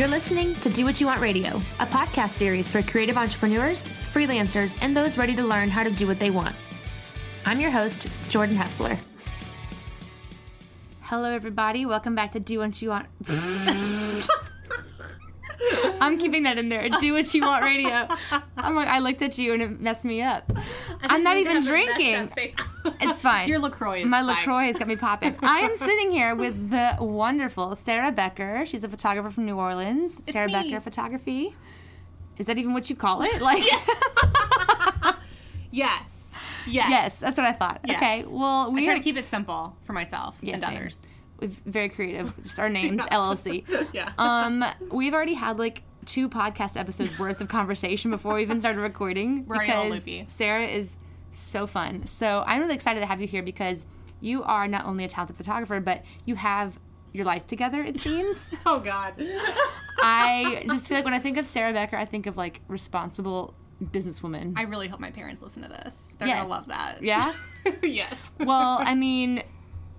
You're listening to Do What You Want Radio, a podcast series for creative entrepreneurs, freelancers, and those ready to learn how to do what they want. I'm your host, Jordan Heffler. Hello, everybody. Welcome back to Do What You Want. I'm keeping that in there. Do what you want, radio. I'm like, I looked at you and it messed me up. I'm not even drinking. It's fine. Your LaCroix is My spiked. LaCroix has got me popping. I am sitting here with the wonderful Sarah Becker. She's a photographer from New Orleans. Sarah me. Becker Photography. Is that even what you call it? Like, Yes. Yes. yes, that's what I thought. Yes. Okay, well, I we try are to keep it simple for myself Yeah, and same. others. Very creative. Just our names, LLC. Yeah. Um, we've already had like two podcast episodes worth of conversation before we even started recording We're because. Sarah is so fun. So I'm really excited to have you here because you are not only a talented photographer, but you have your life together. It seems. oh God. I just feel like when I think of Sarah Becker, I think of like responsible businesswoman. I really hope my parents listen to this. They're Yes. gonna love that. yeah. yes. Well, I mean,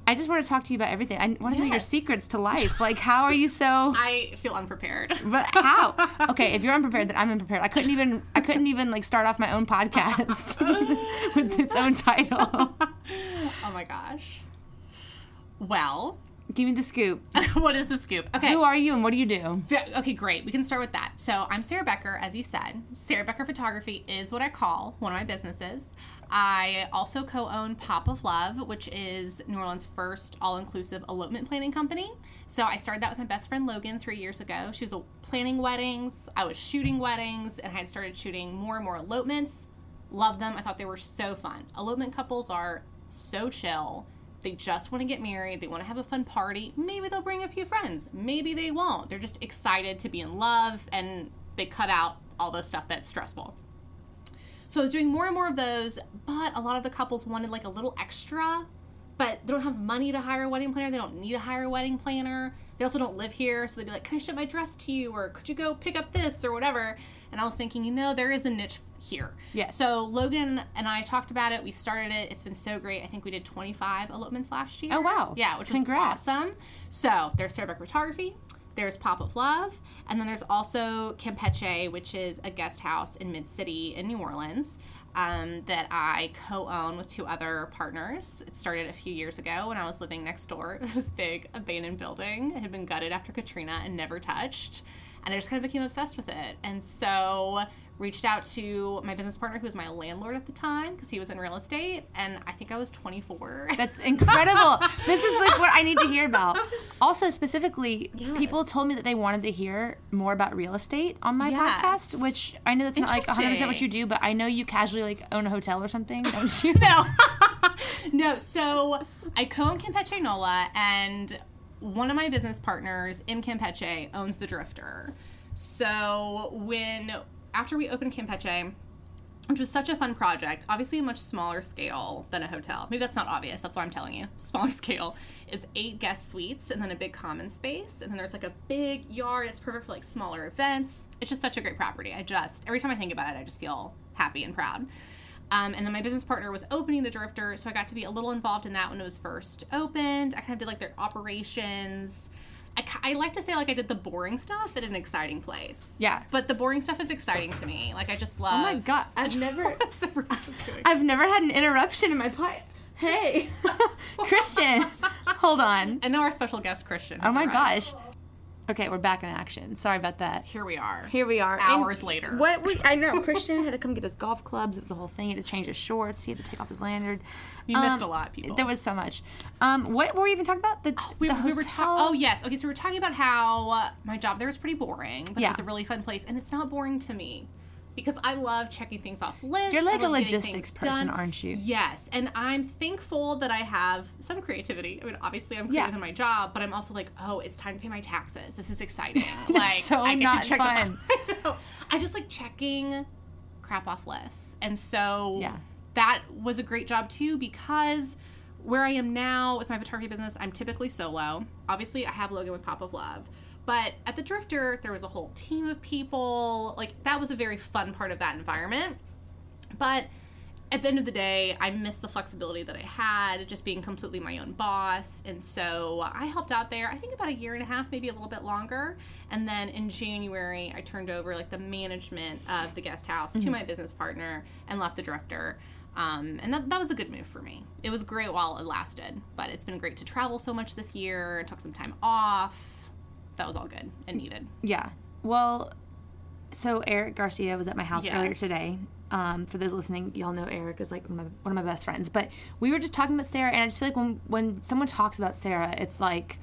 I just want to talk to you about everything. I want to know your secrets to life. Like, how are you so? I feel unprepared. But how? Okay, if you're unprepared, then I'm unprepared. I couldn't even. I couldn't even like start off my own podcast with its own title. oh my gosh. Well, Give me the scoop. what is the scoop? Okay. Who are you and what do you do? Okay, great. We can start with that. So I'm Sarah Becker, as you said. Sarah Becker Photography is what I call one of my businesses. I also co own Pop of Love, which is New Orleans' first all inclusive elopement planning company. So I started that with my best friend Logan three years ago. She was planning weddings, I was shooting weddings, and I had started shooting more and more elopements. Love them. I thought they were so fun. Elopement couples are so chill. They just want to get married. They want to have a fun party. Maybe they'll bring a few friends. Maybe they won't. They're just excited to be in love and they cut out all the stuff that's stressful. So I was doing more and more of those, but a lot of the couples wanted like a little extra, but they don't have money to hire a wedding planner. They don't need to hire a wedding planner. They also don't live here. So they'd be like, Can I ship my dress to you? Or could you go pick up this or whatever? And I was thinking, you know, there is a niche here. Yes. So Logan and I talked about it. We started it. It's been so great. I think we did 25 elopements last year. Oh, wow. Yeah, which Congrats. was awesome. So there's Sarah Becker Photography. There's Pop of Love, and then there's also Campeche, which is a guest house in Mid City in New Orleans um, that I co-own with two other partners. It started a few years ago when I was living next door to this big abandoned building. It had been gutted after Katrina and never touched, and I just kind of became obsessed with it. And so reached out to my business partner who was my landlord at the time because he was in real estate and i think i was 24 That's incredible. this is like what I need to hear about. Also, specifically, Yes. people told me that they wanted to hear more about real estate on my Yes. podcast, which I know that's not like 100% what you do, but I know you casually like own a hotel or something, don't you? no no so i co-own campeche nola and one of my business partners in campeche owns the drifter so when after we opened campeche which was such a fun project obviously a much smaller scale than a hotel. Maybe that's not obvious that's why i'm telling you. Smaller scale. Is eight guest suites and then a big common space and then there's like a big yard. It's perfect for like smaller events. It's just such a great property. I just every time i think about it i just feel happy and proud. Um, and then my business partner was opening the Drifter, so I got to be a little involved in that when it was first opened. I kind of did like their operations. I, I like to say like I did the boring stuff at an exciting place. Yeah. But the boring stuff is exciting to me. Like I just love. Oh my god, I've never I've never had an interruption in my pod. Hey, Christian, hold on. and now our special guest Christian. Oh my arrived. gosh. Okay, we're back in action. Sorry about that. Here we are. Here we are. Hours And later. What we, I know, Christian had to come get his golf clubs. It was a whole thing. He had to change his shorts. He had to take off his lanyard. You missed a lot, people. There was so much. Um, what were we even talking about? The we, the we were talking. Oh yes, okay. So we were talking about how uh, my job there was pretty boring, but Yeah. it was a really fun place, and it's not boring to me because I love checking things off lists. You're like a logistics person, done. aren't you? Yes, and I'm thankful that I have some creativity. I mean, obviously I'm creative Yeah. in my job, but I'm also like, oh, it's time to pay my taxes. This is exciting. like so I get not to check fun. This off. I just like checking crap off lists, and so Yeah. that was a great job too because where I am now with my photography business, I'm typically solo. Obviously, I have Logan with Pop of Love. But at the Drifter, there was a whole team of people. Like, that was a very fun part of that environment. But at the end of the day, I missed the flexibility that I had, just being completely my own boss. And so I helped out there, I think about a year and a half, maybe a little bit longer. And then in January, I turned over like the management of the guest house to my business partner and left the Drifter. Um, and that, that was a good move for me. It was great while it lasted, but it's been great to travel so much this year. Took some time off. That was all good and needed. Yeah. Well, so Eric Garcia was at my house earlier today. Um, for those listening, y'all know Eric is like one of, my, one of my best friends. But we were just talking about Sarah, and I just feel like when when someone talks about Sarah, it's like,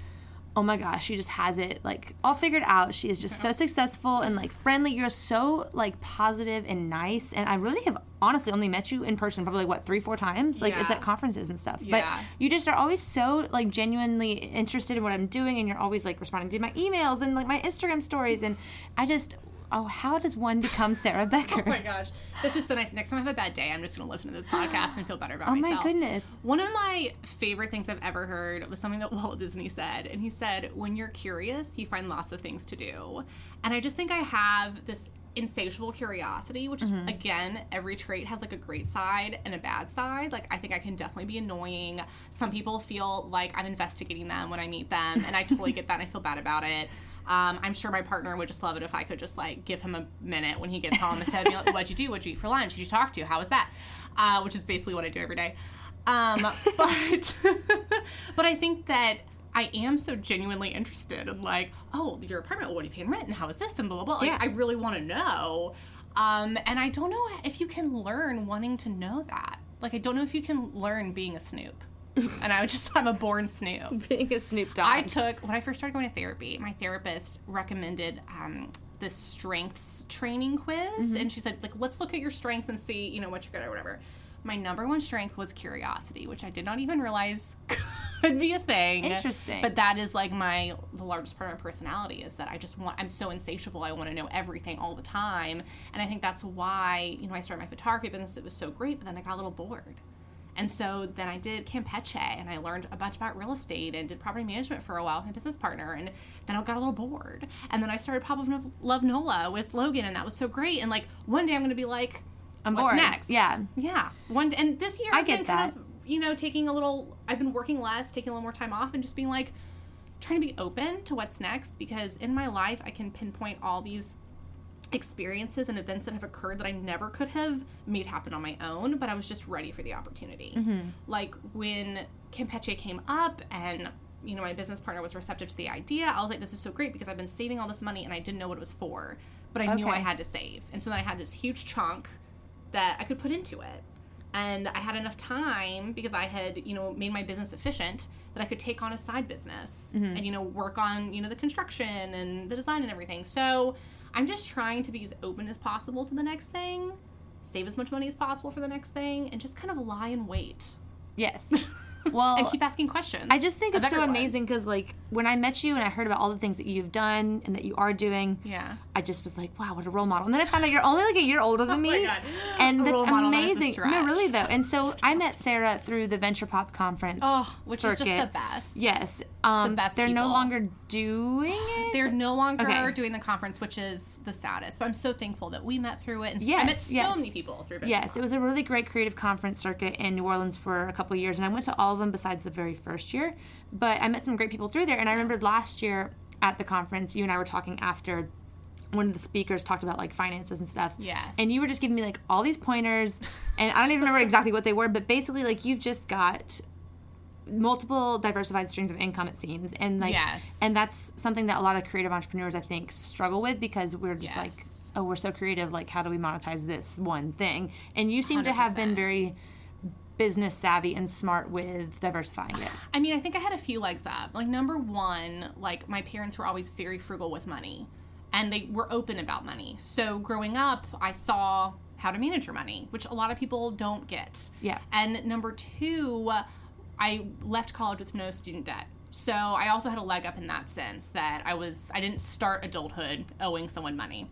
oh my gosh, she just has it like all figured out. She is just so successful and like friendly. You're so like positive and nice. And I really have honestly only met you in person probably what three four times. Like it's at conferences and stuff. Yeah. But you just are always so like genuinely interested in what I'm doing, and you're always like responding to my emails and like my Instagram stories. And I just, oh, how does one become Sarah Becker? Oh my gosh, this is so nice. Next time I have a bad day, I'm just going to listen to this podcast and feel better about myself. Oh my goodness. One of my favorite things I've ever heard was something that Walt Disney said, and he said, "When you're curious, you find lots of things to do." And I just think I have this insatiable curiosity, which is Mm-hmm. again, every trait has like a great side and a bad side. Like I think I can definitely be annoying. Some people feel like I'm investigating them when I meet them, and I totally get that. and I feel bad about it. Um, I'm sure my partner would just love it if I could just like give him a minute when he gets home and say, like, "What'd you do? What'd you eat for lunch? Did you talk to? How was that?" Uh, which is basically what I do every day. Um, but but I think that I am so genuinely interested in like, oh, your apartment, what are you paying rent, and how is this, and blah blah blah. Like, Yeah. I really want to know. Um, and I don't know if you can learn wanting to know that. Like, I don't know if you can learn being a Snoop. and I would just, I'm a born Snoop. Being a Snoop Dogg. I took when I first started going to therapy. My therapist recommended um, this strengths training quiz, and she said, like, let's look at your strengths and see, you know, what you're good at or whatever. My number one strength was curiosity, which I did not even realize could be a thing. Interesting. But that is like my the largest part of my personality is that I just want I'm so insatiable. I want to know everything all the time, and I think that's why you know I started my photography business. It was so great, but then I got a little bored. And so then I did Campeche and I learned a bunch about real estate and did property management for a while with my business partner. And then I got a little bored. And then I started Pop of Love Nola with Logan and that was so great. And like one day I'm going to be like, I'm what's bored. next? Yeah. Yeah. One And this year I I've get been kind that. of, you know, taking a little, I've been working less, taking a little more time off and just being like, trying to be open to what's next because in my life I can pinpoint all these experiences and events that have occurred that I never could have made happen on my own, but I was just ready for the opportunity. Mm-hmm. Like when Campeche came up and you know my business partner was receptive to the idea, I was like, this is so great because I've been saving all this money and I didn't know what it was for, but I knew I had to save, and so then I had this huge chunk that I could put into it. And I had enough time because I had, you know, made my business efficient that I could take on a side business mm-hmm. and, you know, work on, you know, the construction and the design and everything. So I'm just trying to be as open as possible to the next thing, save as much money as possible for the next thing, and just kind of lie in wait Yes. Well, and keep asking questions. I just think it's so everyone. amazing because, like, when I met you and I heard about all the things that you've done and that you are doing, Yeah. I just was like, wow, what a role model. And then I found out you're only like a year older than Oh my me. God. And that's model, that amazing. No, really, though. And so I met Sarah through the Venture Pop conference. Oh, which is just the best. Yes. Um, best they're no longer doing it. They're no longer Okay. doing the conference, which is the saddest. But I'm so thankful that we met through it. And I Yes, met so yes. many people through it. Yes, it was a really great creative conference circuit in New Orleans for a couple of years, and I went to all of them besides the very first year. But I met some great people through there, and I remember last year at the conference, you and I were talking after one of the speakers talked about like finances and stuff. Yes. And you were just giving me like all these pointers, and I don't even remember exactly what they were, but basically like you've just got multiple diversified streams of income it seems and like Yes. and that's something that a lot of creative entrepreneurs i think struggle with because we're just like oh we're so creative like how do we monetize this one thing and you seem to have been very business savvy and smart with diversifying it I mean, I think I had a few legs up. Like number one, like my parents were always very frugal with money, and they were open about money. So growing up, I saw how to manage your money, which a lot of people don't get. Yeah. And number two, I left college with no student debt. So I also had a leg up in that sense that I was I didn't start adulthood owing someone money.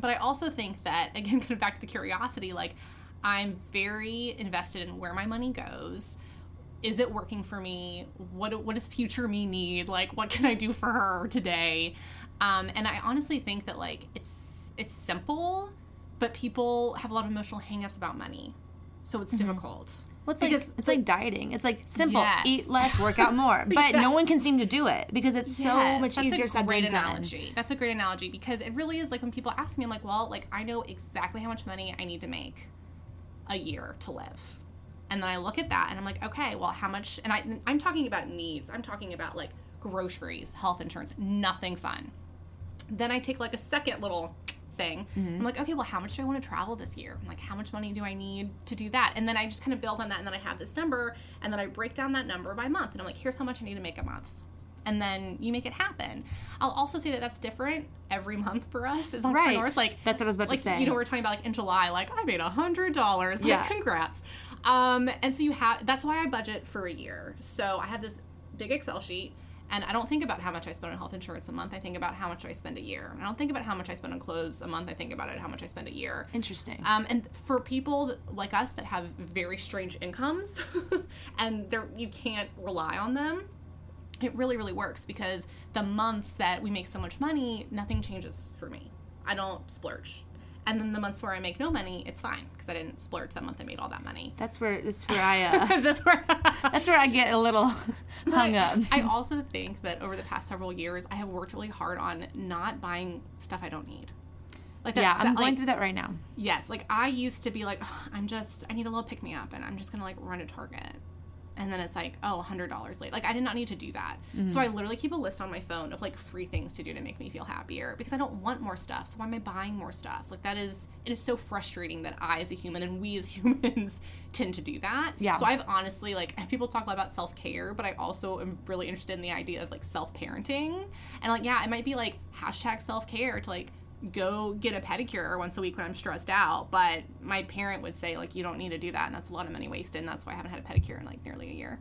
But I also think that again, kind of back to the curiosity, like I'm very invested in where my money goes. Is it working for me? What what does future me need? Like what can I do for her today? Um, and I honestly think that like it's it's simple, but people have a lot of emotional hangups about money. so it's difficult. Well, it's like Because, it's like dieting. It's like simple: Yes. eat less, work out more. But no one can seem to do it because it's so Yes, much that's easier a said great than done. analogy. That's a great analogy because it really is like when people ask me, I'm like, well, like I know exactly how much money I need to make a year to live, and then I look at that and I'm like, okay, well, how much? And I I'm talking about needs. I'm talking about like groceries, health insurance, nothing fun. Then I take like a second little thing. Mm-hmm. I'm like, okay, well, how much do I want to travel this year? I'm like, how much money do I need to do that? And then I just kind of build on that, and then I have this number, and then I break down that number by month, and I'm like, here's how much I need to make a month. And then you make it happen. I'll also say that that's different every month for us as Right. entrepreneurs. Like That's what I was about like to say. you know, we're talking about like in July, like I made a hundred dollars. Like Yeah. congrats. Um, and so you have that's why I budget for a year. So I have this big Excel sheet and I don't think about how much I spend on health insurance a month. I think about how much I spend a year. I don't think about how much I spend on clothes a month. I think about it how much I spend a year. Interesting. Um, and for people that- like us that have very strange incomes and they're, you can't rely on them, it really, really works because the months that we make so much money, nothing changes for me. I don't splurge. And then the months where I make no money, it's fine because I didn't splurge that month I made all that money. that's where that's where I uh, That's where that's where I get a little hung up. I also think that over the past several years, I have worked really hard on not buying stuff I don't need. Like yeah, that's I'm going like, through that right now. Yes, like I used to be like, I'm just, I need a little pick me up, and I'm just gonna like run to Target, and then it's like, oh $100 late. Like I did not need to do that. Mm-hmm. So I literally keep a list on my phone of like free things to do to make me feel happier because I don't want more stuff. So why am I buying more stuff? Like that is, it is so frustrating that I as a human and we as humans tend to do that. Yeah. So I've honestly like people talk a lot about self care, but I also am really interested in the idea of like self parenting and like yeah, it might be like hashtag self care to like go get a pedicure once a week when I'm stressed out. But my parent would say like you don't need to do that, and that's a lot of money wasted. And that's why I haven't had a pedicure in like nearly a year.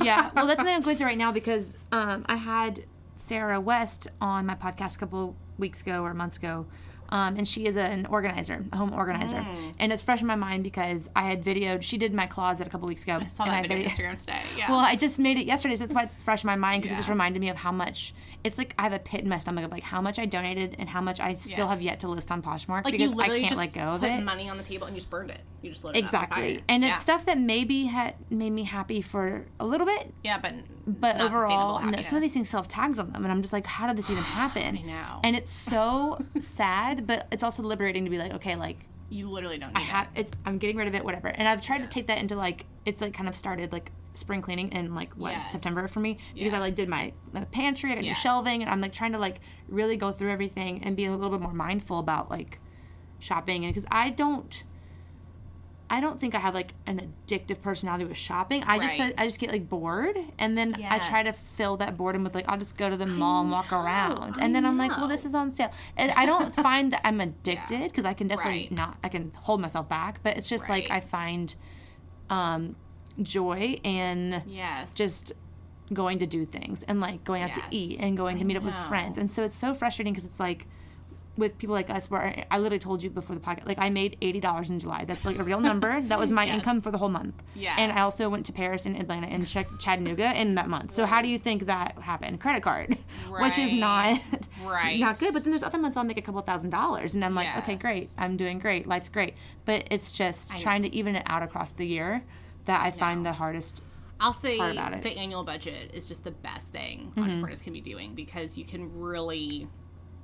yeah, well, that's something I'm going through right now because um, I had Sarah West on my podcast a couple weeks ago or months ago. Um, and she is an organizer, a home organizer. Mm. And it's fresh in my mind because I had videoed, she did my closet a couple weeks ago. I saw that I video on Instagram today. Yeah. Well, I just made it yesterday, so that's why it's fresh in my mind because it just reminded me of how much it's like I have a pit in my stomach of like how much I donated and how much I still Yes. have yet to list on Poshmark like because you literally I can't just let go of put it. money on the table and you just burned it. You just lit it Exactly. And yeah. it's stuff that maybe had made me happy for a little bit, Yeah, but but overall, no, some of these things still have tags on them, and I'm just like, how did this even happen? I know. And it's so sad, but it's also liberating to be like, okay, like you literally don't need I have, it's, I'm getting rid of it, whatever. And I've tried to take that into like, it's like kind of started like spring cleaning in like what Yes. September for me because I like did my, my pantry, I new Yes. shelving, and I'm like trying to like really go through everything and be a little bit more mindful about like shopping, and because I don't. I don't think I have like an addictive personality with shopping. I just I just get like bored, and then I try to fill that boredom with like I'll just go to the mall and walk around, I and then I'm like, well, this is on sale, and I don't find that I'm addicted because I can definitely Right. not I can hold myself back, but it's just like I find um, joy in Yes. just going to do things and like going out to eat and going to I meet up with friends. And so it's so frustrating because it's like with people like us where I, I literally told you before the podcast like I made $80 in July. That's like a real number. That was my Yes. income for the whole month. Yeah. And I also went to Paris and Atlanta and Ch- Chattanooga in that month. So how do you think that happened? Credit card, right. which is not Right. not good. But then there's other months I'll make a couple thousand dollars, and I'm like, okay, great, I'm doing great, life's great. But it's just I trying to even it out across the year that I find the hardest. I'll say part about it. Mm-hmm. the annual budget is just the best thing entrepreneurs can be doing because you can really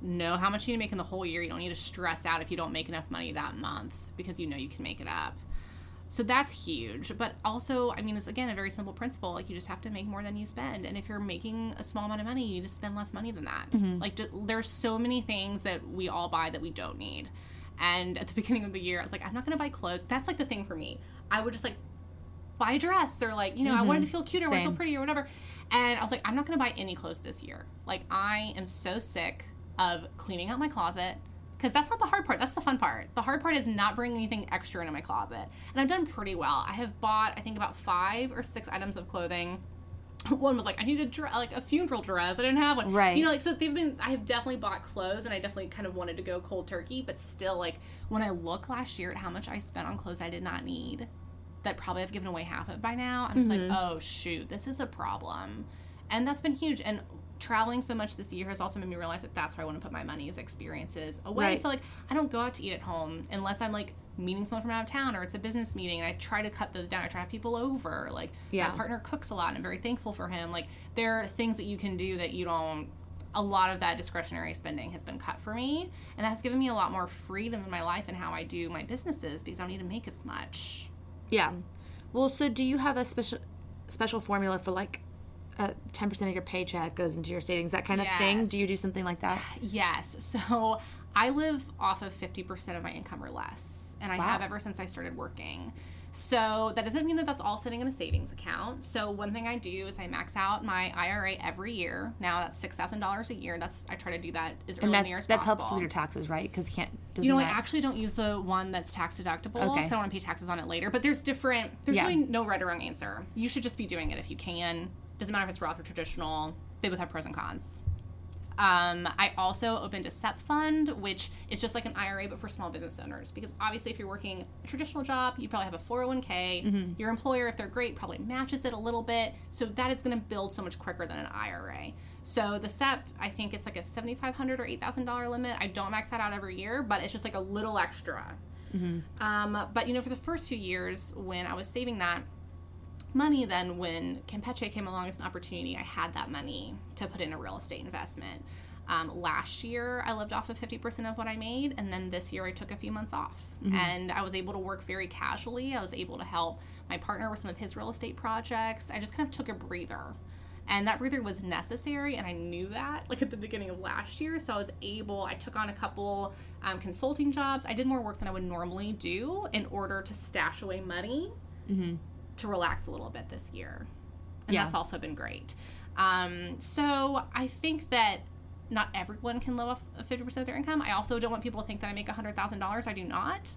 know how much you need to make in the whole year. You don't need to stress out if you don't make enough money that month because you know you can make it up. So that's huge. But also, I mean, it's again a very simple principle. Like you just have to make more than you spend. And if you're making a small amount of money, you need to spend less money than that. Mm-hmm. Like there's so many things that we all buy that we don't need. And at the beginning of the year, I was like, I'm not going to buy clothes. That's like the thing for me. I would just like buy a dress or like, you know, I wanted to feel cute or I feel pretty or whatever. And I was like, I'm not going to buy any clothes this year. Like I am so sick of cleaning out my closet because that's not the hard part. That's the fun part. The hard part is not bringing anything extra into my closet. And I've done pretty well. I have bought, I think, about five or six items of clothing. One was like, I need a dress, like a funeral dress. I didn't have one. Right. You know, like so they've been. I have definitely bought clothes, and I definitely kind of wanted to go cold turkey. But still, like when I look last year at how much I spent on clothes I did not need, that probably I've given away half of by now. I'm just like, mm-hmm. oh shoot, this is a problem, and that's been huge. And traveling so much this year has also made me realize that that's where I want to put my money is experiences away. Right. So like, I don't go out to eat at home unless I'm like meeting someone from out of town or it's a business meeting and I try to cut those down. I try to have people over. Like Yeah. my partner cooks a lot and I'm very thankful for him. Like there are things that you can do that you don't a lot of that discretionary spending has been cut for me and that's given me a lot more freedom in my life and how I do my businesses because I don't need to make as much. Yeah. Well, so do you have a special special formula for like uh, 10% of your paycheck goes into your savings, that kind of thing? Do you do something like that? Yes. So I live off of 50% of my income or less, and I Wow. have ever since I started working. So that doesn't mean that that's all sitting in a savings account. So one thing I do is I max out my IRA every year. Now that's six thousand dollars a year. That's I try to do that as And early that's as that possible. helps with your taxes, right? Because you can't. You know, I actually don't use the one that's tax deductible because Okay. I don't want to pay taxes on it later. But there's different. There's Yeah. really no right or wrong answer. You should just be doing it if you can. Doesn't matter if it's Roth or traditional. They both have pros and cons. Um, I also opened a SEP fund, which is just like an IRA but for small business owners. Because obviously, if you're working a traditional job, you probably have a 401k. Mm-hmm. Your employer, if they're great, probably matches it a little bit. So that is going to build so much quicker than an IRA. So the SEP, I think it's like a 7,500 or $8,000 limit. I don't max that out every year, but it's just like a little extra. Um, but you know, for the first few years when I was saving that money, then when Campeche came along as an opportunity, I had that money to put in a real estate investment. Um, last year, I lived off of 50% of what I made, and then this year, I took a few months off. And I was able to work very casually. I was able to help my partner with some of his real estate projects. I just kind of took a breather. And that breather was necessary, and I knew that like at the beginning of last year. So I was able, I took on a couple um, consulting jobs. I did more work than I would normally do in order to stash away money to relax a little bit this year. And Yeah. that's also been great. Um, so I think that not everyone can live off of 50% of their income. I also don't want people to think that I make $100,000. I do not.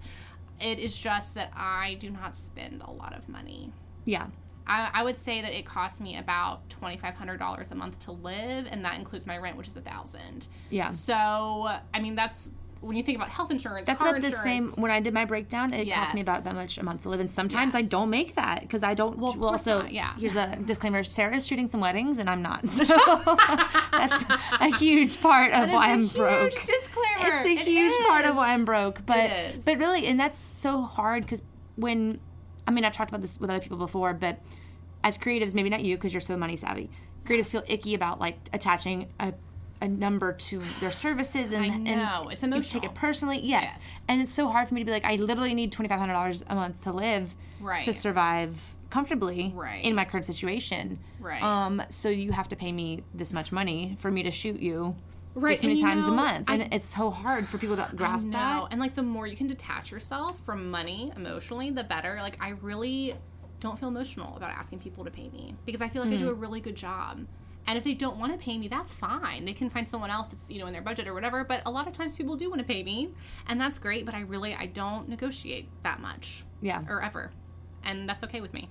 It is just that I do not spend a lot of money. Yeah. I, I would say that it costs me about twenty five hundred dollars a month to live, and that includes my rent, which is a thousand. Yeah. So I mean, that's when you think about health insurance. That's about the same. When I did my breakdown, it cost me about that much a month to live, and sometimes I don't make that because I don't. Well, also, not, yeah. here's a disclaimer: Sarah's shooting some weddings, and I'm not. So that's a huge part of why I'm broke. Disclaimer. It's a It huge part of why I'm broke, but It is. but really, and that's so hard because when, I mean, I've talked about this with other people before, but as creatives, maybe not you because you're so money savvy. Creatives feel icky about like attaching a, a number to their services, and I and know. It's you take emotional. it personally. Yes. Yes. and it's so hard for me to be like, I literally need twenty five hundred dollars a month to live, Right. to survive comfortably, Right. in my current situation, Right. Um, so you have to pay me this much money for me to shoot you. Right, This many and times a month, and I- it's so hard for people to grasp No, that. and like the more you can detach yourself from money emotionally, the better. Like I really don't feel emotional about asking people to pay me because I feel like I Mm-hmm. do a really good job. And if they don't want to pay me, that's fine. They can find someone else that's you know in their budget or whatever. But a lot of times people do want to pay me, and that's great. But I really I don't negotiate that much Yeah, or ever, and that's okay with me.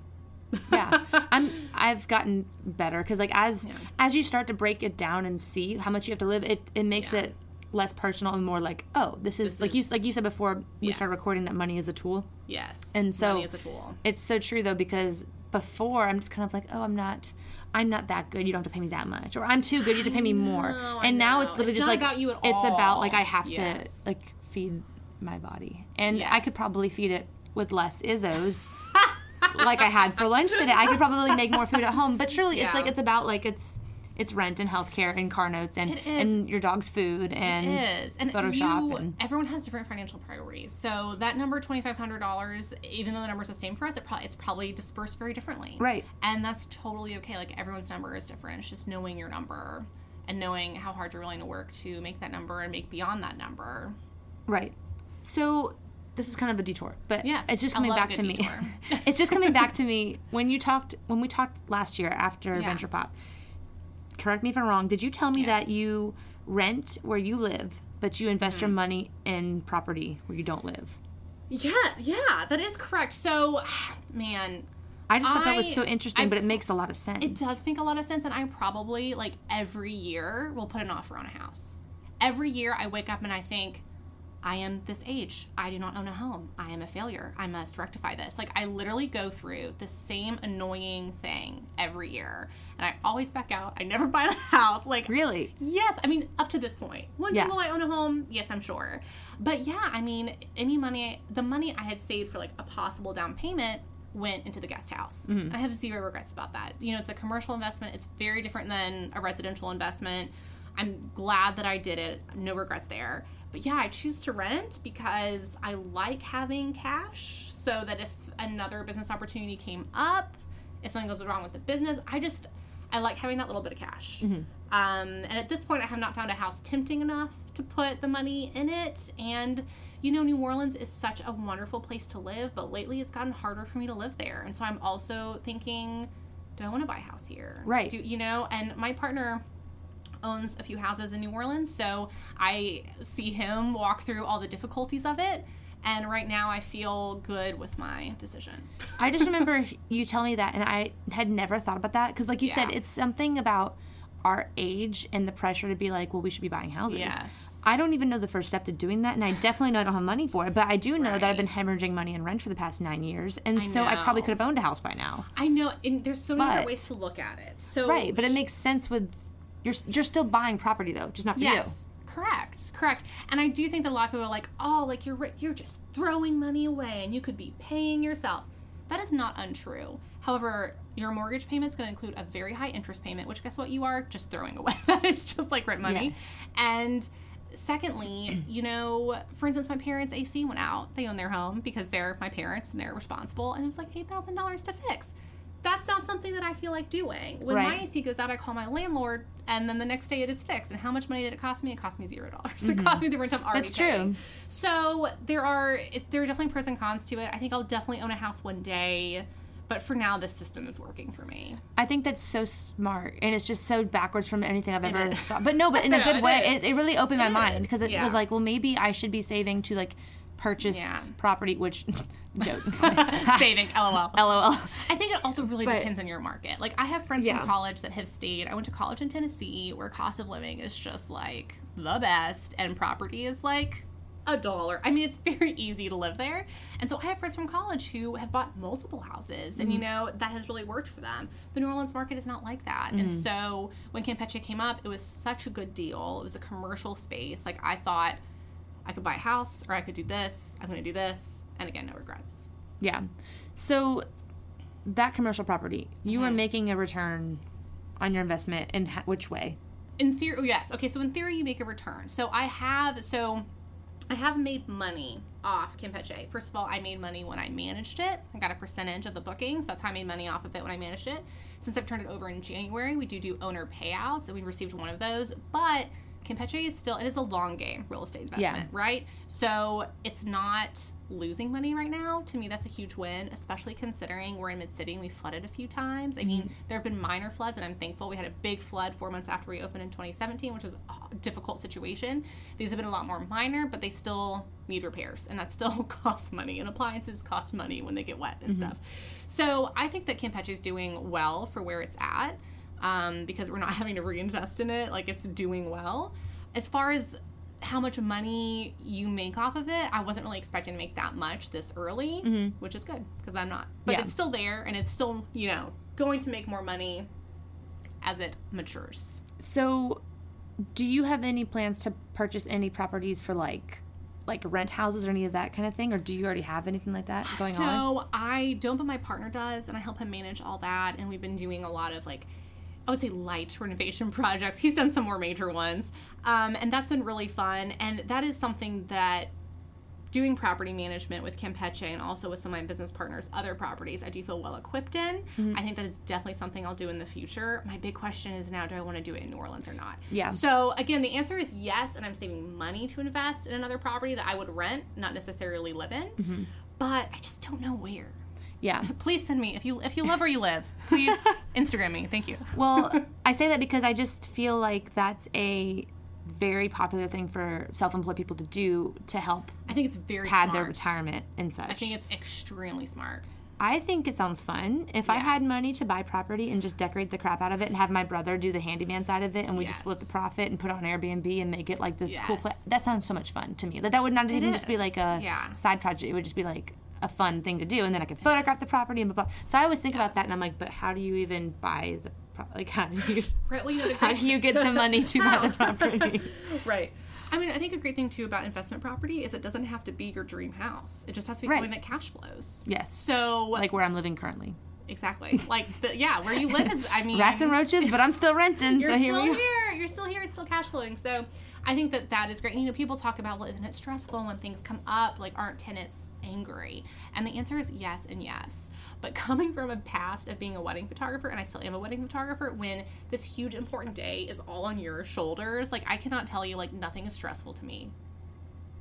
yeah. I'm. I've gotten better because like as Yeah. as you start to break it down and see how much you have to live, it it makes Yeah. it less personal and more like, oh, this is This like you like you said before we Yes. started recording that money is a tool. Yes, And so- money is a tool. It's so true though because before I'm just kind of like, oh, I'm not, I'm not that good. You don't have to pay me that much, or I'm too good. You have to pay me more. know, and now it's literally It's just like about you at it's about like. I have Yes. to like feed my body, and I could probably feed it with less Izzos. like I had for lunch today, I could probably make more food at home. But truly, it's like it's about like it's it's rent and healthcare and car notes and and your dog's food and It is. And Photoshop you, and everyone has different financial priorities. So that number twenty five hundred dollars, even though the number's the same for us, it probably it's probably dispersed very differently. Right. And that's totally okay. Like everyone's number is different. It's just knowing your number and knowing how hard you're willing to work to make that number and make beyond that number. Right. So this is kind of a detour, but Yes, it's just coming back to me. it's just coming back to me when you talked when we talked last year after Yeah. Venture Pop. Correct me if I'm wrong. Did you tell me that you rent where you live, but you invest Mm-hmm. your money in property where you don't live? Yeah, yeah, that is correct. So, man, I just thought that was so interesting, I- but it makes a lot of sense. It does make a lot of sense, and I probably like every year will put an offer on a house. Every year I wake up and I think, I am this age. I do not own a home. I am a failure. I must rectify this. Like, I literally go through the same annoying thing every year. And I always back out. I never buy the house. Like, Really? Yes, I mean up to this point. One day Yeah. will I own a home? Yes, I'm sure. But yeah, I mean, any money, the money I had saved for like a possible down payment went into the guest house. Mm-hmm. I have zero regrets about that. You know, it's a commercial investment. It's very different than a residential investment. I'm glad that I did it. No regrets there. But yeah, I choose to rent because I like having cash so that if another business opportunity came up, if something goes wrong with the business, I just I like having that little bit of cash. Mm-hmm. Um, and at this point, I have not found a house tempting enough to put the money in it. And you know, New Orleans is such a wonderful place to live, but lately it's gotten harder for me to live there. And so I'm also thinking, do I want to buy a house here? Right. Do you know? And my partner owns a few houses in New Orleans, so I see him walk through all the difficulties of it. And right now, I feel good with my decision. I just remember you telling me that, and I had never thought about that because, like you said, it's something about our age and the pressure to be like, well, we should be buying houses. Yes. I don't even know the first step to doing that, and I definitely know I don't have money for it. But I do know that I've been hemorrhaging money in rent for the past nine years, and so I probably could have owned a house by now. I know, and there's so many But- ways to look at it. So Right, but it makes sense with you're you're still buying property though, just not for you. Yes, correct, correct. And I do think that a lot of people are like, "Oh, like you're you're just throwing money away, and you could be paying yourself." That is not untrue. However, your mortgage payment is going to include a very high interest payment, which guess what you are just throwing away. that is just like rent money. And secondly, you know, for instance, my parents' AC went out. They own their home because they're my parents and they're responsible, and it was like eight thousand dollars to fix. That's not something that I feel like doing. When my Right. AC goes out, I call my landlord, and then the next day it is fixed. And how much money did it cost me? It cost me zero dollars. It mm-hmm. cost me the rent I'm already That's paying. true. So there are there are definitely pros and cons to it. I think I'll definitely own a house one day, but for now, this system is working for me. I think that's so smart, and it's just so backwards from anything I've ever is. thought. But no, but in a good it way. It, it really opened my It mind because it yeah. was like, well, maybe I should be saving to like purchase Yeah. property, which joke. Saving, lol. LOL. I think it also really But- depends on your market. Like I have friends Yeah. from college that have stayed. I went to college in Tennessee where cost of living is just like the best and property is like a dollar. I mean, it's very easy to live there. And so I have friends from college who have bought multiple houses and you mm-hmm. know, that has really worked for them. The New Orleans market is not like that. And mm-hmm. so when Campeche came up, it was such a good deal. It was a commercial space. Like I thought I could buy a house or I could do this. I'm going to do this. And again, no regrets. Yeah. So that commercial property, you Mm-hmm. were making a return on your investment in ha- which way? in theory oh, yes okay so in theory you make a return so i have so i have made money off campeche first of all i made money when i managed it i got a percentage of the bookings that's how i made money off of it when i managed it since i've turned it over in january we do do owner payouts and we received one of those but campeche is still it is a long game real estate investment Yeah. right? So it's not losing money right now. To me that's a huge win especially considering we're in mid-city and we flooded a few times. I mean mm-hmm. there have been minor floods and i'm thankful we had a big flood four months after we opened in 2017 which was a difficult situation. These have been a lot more minor but they still need repairs and that still costs money and appliances cost money when they get wet and mm-hmm. stuff. So i think that campeche is doing well for where it's at um, because we're not having to reinvest in it like it's doing well as far as how much money you make off of it, I wasn't really expecting to make that much this early, which is good because I'm not. But Yeah. it's still there and it's still, you know, going to make more money as it matures. So, do you have any plans to purchase any properties for like like rent houses or any of that kind of thing or do you already have anything like that going so on? So, I don't, but my partner does, and I help him manage all that. And we've been doing a lot of like, I would say light renovation projects. He's done some more major ones, um, and that's been really fun. And that is something that doing property management with Campeche and also with some of my business partners, other properties, I do feel well equipped in. Mm-hmm. I think that is definitely something I'll do in the future. My big question is now, do I want to do it in New Orleans or not? Yeah. So again, the answer is yes, and I'm saving money to invest in another property that I would rent, not necessarily live in. Mm-hmm. But I just don't know where. Yeah. Please send me if you if you love where you live. Please Instagram me. Thank you. Well, I say that because I just feel like that's a very popular thing for self-employed people to do to help I think it's very pad smart. their retirement and such. I think it's extremely smart. I think it sounds fun. If I had money to buy property and just decorate the crap out of it and have my brother do the handyman side of it and we just split the profit and put it on Airbnb and make it like this cool place. That sounds so much fun to me. That that would not even just be like a Yeah. side project. It would just be like a fun thing to do and then I could photograph the property and blah, blah. So I always think about that and I'm like, but how do you even buy the pro- like how do you Right, well, you know, the how do you get the money to buy the property? right. I mean, I think a great thing too about investment property is it doesn't have to be your dream house. It just has to be Right. something that cash flows. Yes. So, Like where I'm living currently. exactly, like the, yeah, where you live is. I mean, Rats and roaches, but I'm still renting. You're so still we are. here. You're still here. It's still cash flowing. So I think that that is great. You know, people talk about, well, isn't it stressful when things come up? Like, aren't tenants angry? And the answer is yes and yes. But coming from a past of being a wedding photographer, and I still am a wedding photographer, when this huge important day is all on your shoulders, like I cannot tell you, like nothing is stressful to me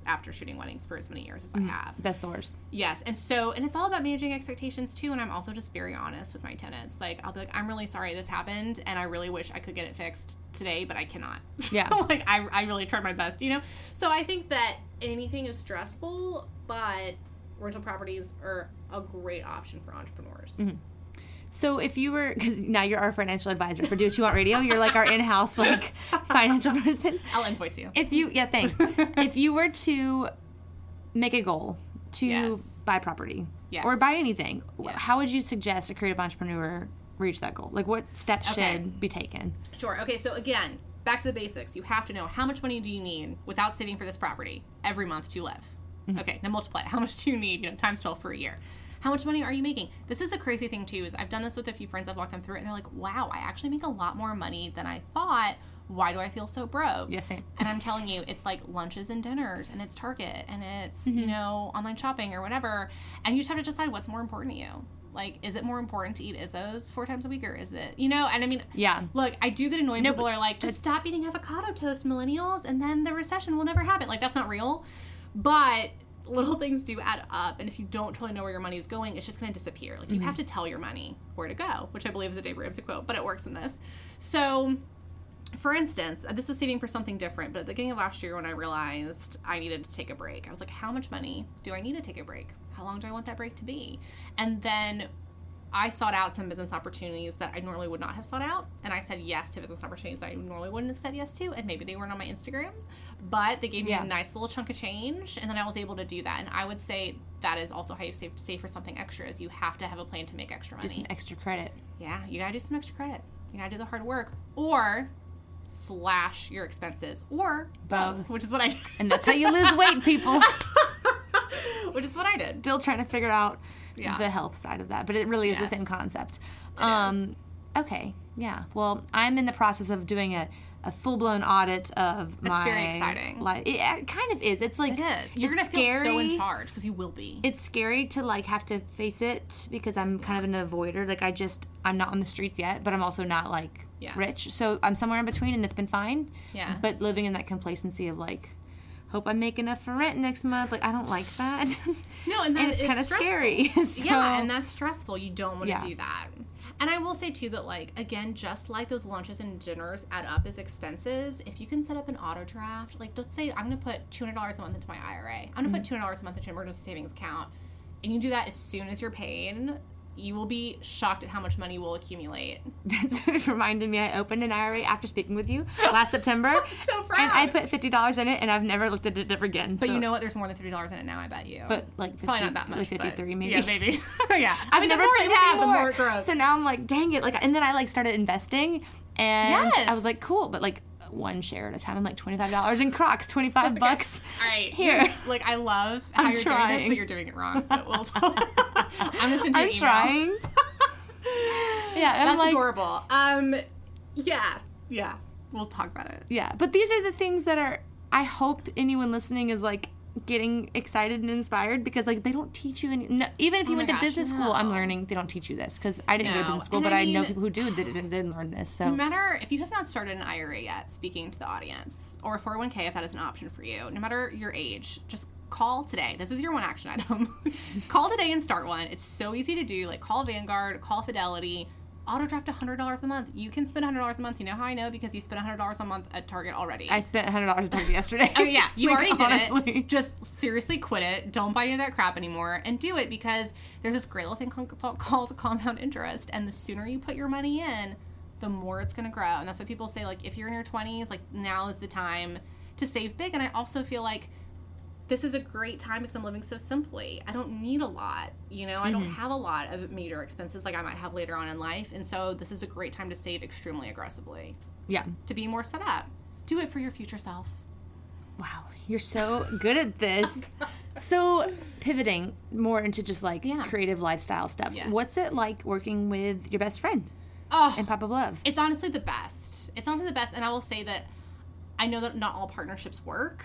after shooting weddings for as many years as I mm-hmm. have. That's the worst. Yes, and so and it's all about managing expectations too. And I'm also just very honest with my tenants. Like I'll be like, I'm really sorry this happened, and I really wish I could get it fixed today, but I cannot. Yeah. like I, I really tried my best, you know. So I think that anything is stressful, but rental properties are a great option for entrepreneurs. Mm-hmm. So if you were, because now you're our financial advisor for Do What You Want Radio, you're like our in-house like financial person. I'll invoice you. If you, yeah, thanks. if you were to make a goal to Yes. buy property Yes. or buy anything, Yes. how would you suggest a creative entrepreneur reach that goal? Like what steps Okay. should be taken? Sure. Okay, so again, back to the basics. You have to know how much money do you need without saving for this property every month to live. Mm-hmm. Okay, then multiply it. How much do you need? You know, times twelve for a year. How much money are you making? This is a crazy thing too. Is I've done this with a few friends. I've walked them through it, and they're like, "Wow, I actually make a lot more money than I thought. Why do I feel so broke?" Yes, same. And I'm telling you, it's like lunches and dinners, and it's Target, and it's you mm-hmm. know online shopping or whatever, and you just have to decide what's more important to you. Like, is it more important to eat Izzo's four times a week, or is it, you know? And I mean, Yeah. Look, I do get annoyed. No, people are like, just stop eating avocado toast, millennials, and then the recession will never happen. Like, that's not real. But little things do add up. And if you don't totally know where your money is going, it's just going to disappear. Like, you mm-hmm. have to tell your money where to go, which I believe is a Dave Ramsey quote, but it works in this. So, for instance, uh, this was saving for something different, but at the beginning of last year when I realized I needed to take a break, I was like, how much money do I need to take a break? How long do I want that break to be? And then I sought out some business opportunities that I normally would not have sought out, and I said yes to business opportunities that I normally wouldn't have said yes to, and maybe they weren't on my Instagram, but they gave me Yeah. a nice little chunk of change, and then I was able to do that. And I would say that is also how you save, save for something extra is you have to have a plan to make extra money. Just some extra credit. Yeah, you gotta do some extra credit. You gotta do the hard work, or slash your expenses, or Both. which is what I. and that's how you lose weight, people. which is what I did. Still trying to figure out Yeah. the health side of that, but it really is Yes. the same concept. um, okay, yeah. Well, I'm in the process of doing a, a full blown audit of my. very exciting. Life. It, it kind of is. It's like It is. You're gonna feel so in charge because you will be. It's scary to like have to face it because I'm kind of an avoider. Like I just I'm not on the streets yet, but I'm also not like Yes. rich. So I'm somewhere in between, and it's been fine. Yeah. But living in that complacency of like, hope I make enough for rent next month. Like I don't like that. No, and, that and it's kind of scary. so, Yeah, and that's stressful. You don't want to Yeah. do that. And I will say too that like again, just like those lunches and dinners add up as expenses, if you can set up an auto draft, like let's say I'm gonna put two hundred dollars a month into my IRA. I'm gonna Mm-hmm. put two hundred dollars a month into an emergency savings account, and you do that as soon as you're paid, you will be shocked at how much money will accumulate. That's reminded me. I opened an IRA after speaking with you last September. So proud. And I put fifty dollars in it, and I've never looked at it ever again. But so- you know what? There's more than fifty dollars in it now. I bet you. but like 50, probably not that much. like fifty-three maybe. Yeah, maybe. yeah. I I've mean, never the more put have, the more. more it grows. So now I'm like, dang it! Like, and then I like started investing, and I was like, cool, but like one share at a time. I'm like twenty five dollars in Crocs, twenty five bucks. All right, Here. Like I love how I'm you're doing this, but you're doing it wrong. But we'll talk. I'm gonna send you I'm an trying. Yeah, I'm That's like, adorable. Um, yeah, yeah. We'll talk about it. yeah, but these are the things that are. I hope anyone listening is like getting excited and inspired because like they don't teach you any. No, even if you Oh went to gosh, business school, I'm learning they don't teach you this because I didn't go to business school, and but I I, know people who do that didn't, didn't learn this. So No matter if you have not started an IRA yet, speaking to the audience, or a 401k if that is an option for you, no matter your age, just call today. This is your one action item. call today and start one. It's so easy to do. Like call Vanguard, call Fidelity, auto draft $100 a month. You can spend $100 a month. You know how I know? Because you spent $100 a month at Target already. I spent hundred dollars at Target yesterday. Oh yeah, you Like, already did honestly. it. Just seriously quit it. Don't buy any of that crap anymore, and do it because there's this great little thing called, called compound interest, and the sooner you put your money in, the more it's going to grow. And that's what people say. Like if you're in your 20s, like now is the time to save big. And I also feel like this is a great time because I'm living so simply. I don't need a lot, you know. I don't mm-hmm. have a lot of major expenses like I might have later on in life, and so this is a great time to save extremely aggressively Yeah. to be more set up. Do it for your future self. Wow, you're so good at this. Oh so, pivoting more into just like Yeah. creative lifestyle stuff. Yes. What's it like working with your best friend Oh, and Pop of Love? it's honestly the best. It's honestly the best, and I will say that I know that not all partnerships work.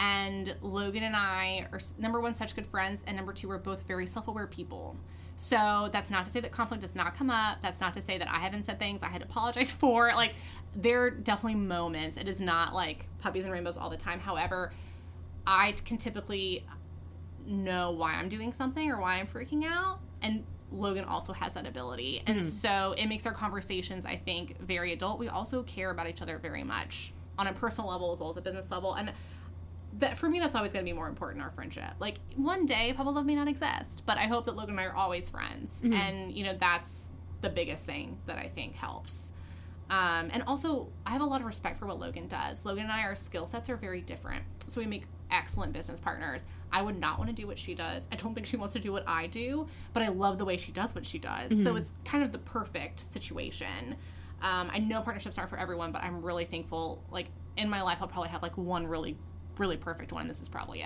And Logan and I are number one, such good friends, and number two, we're both very self-aware people. So that's not to say that conflict does not come up. That's not to say that I haven't said things I had to apologize for. Like there are definitely moments. It is not like puppies and rainbows all the time. However, I can typically know why I'm doing something or why I'm freaking out. And Logan also has that ability. And mm-hmm. so it makes our conversations, I think, very adult. We also care about each other very much on a personal level as well as a business level. And that for me, that's always going to be more important our friendship. Like one day, Pop of Love may not exist, but I hope that Logan and I are always friends. And, you know, that's the biggest thing that I think helps. Um, and also, I have a lot of respect for what Logan does. Logan and I, our skill sets are very different. So we make excellent business partners. I would not want to do what she does. I don't think she wants to do what I do, but I love the way she does what she does. So it's kind of the perfect situation. Um, I know partnerships aren't for everyone, but I'm really thankful. Like in my life, I'll probably have like one really, really perfect one. This is probably it.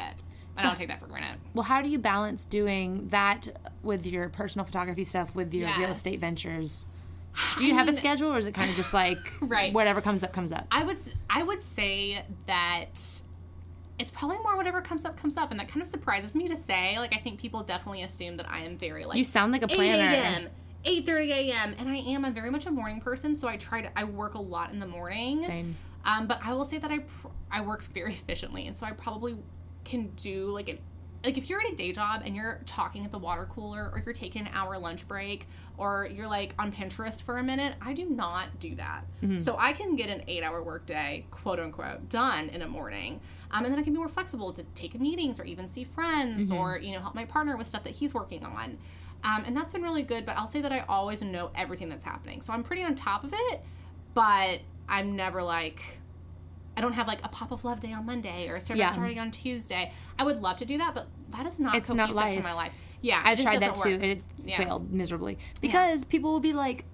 And I don't take that for granted. Well, how do you balance doing that with your personal photography stuff with your real estate ventures? Do you have a schedule, or is it kind of just like Right. whatever comes up comes up? I would I would say that it's probably more whatever comes up comes up, and that kind of surprises me to say. Like I think people definitely assume that I am very like You sound like a 8 planner. a.m. 8:30 a.m. and I am. I'm very much a morning person, so I try to. I work a lot in the morning. Same. Um, but I will say that I I work very efficiently, and so I probably can do like an like if you're at a day job and you're talking at the water cooler, or you're taking an hour lunch break, or you're like on Pinterest for a minute. I do not do that. So I can get an eight-hour workday, quote unquote, done in a morning. Um, and then I can be more flexible to take meetings or even see friends or you know help my partner with stuff that he's working on. Um, and that's been really good. But I'll say that I always know everything that's happening, so I'm pretty on top of it. But I'm never like I don't have like a pop of love day on Monday or a Starbucks Yeah. starting on Tuesday. I would love to do that, but that is not It's not cohesive to life. my life. Yeah, I've tried that too, work. and it Yeah. failed miserably because people will be like,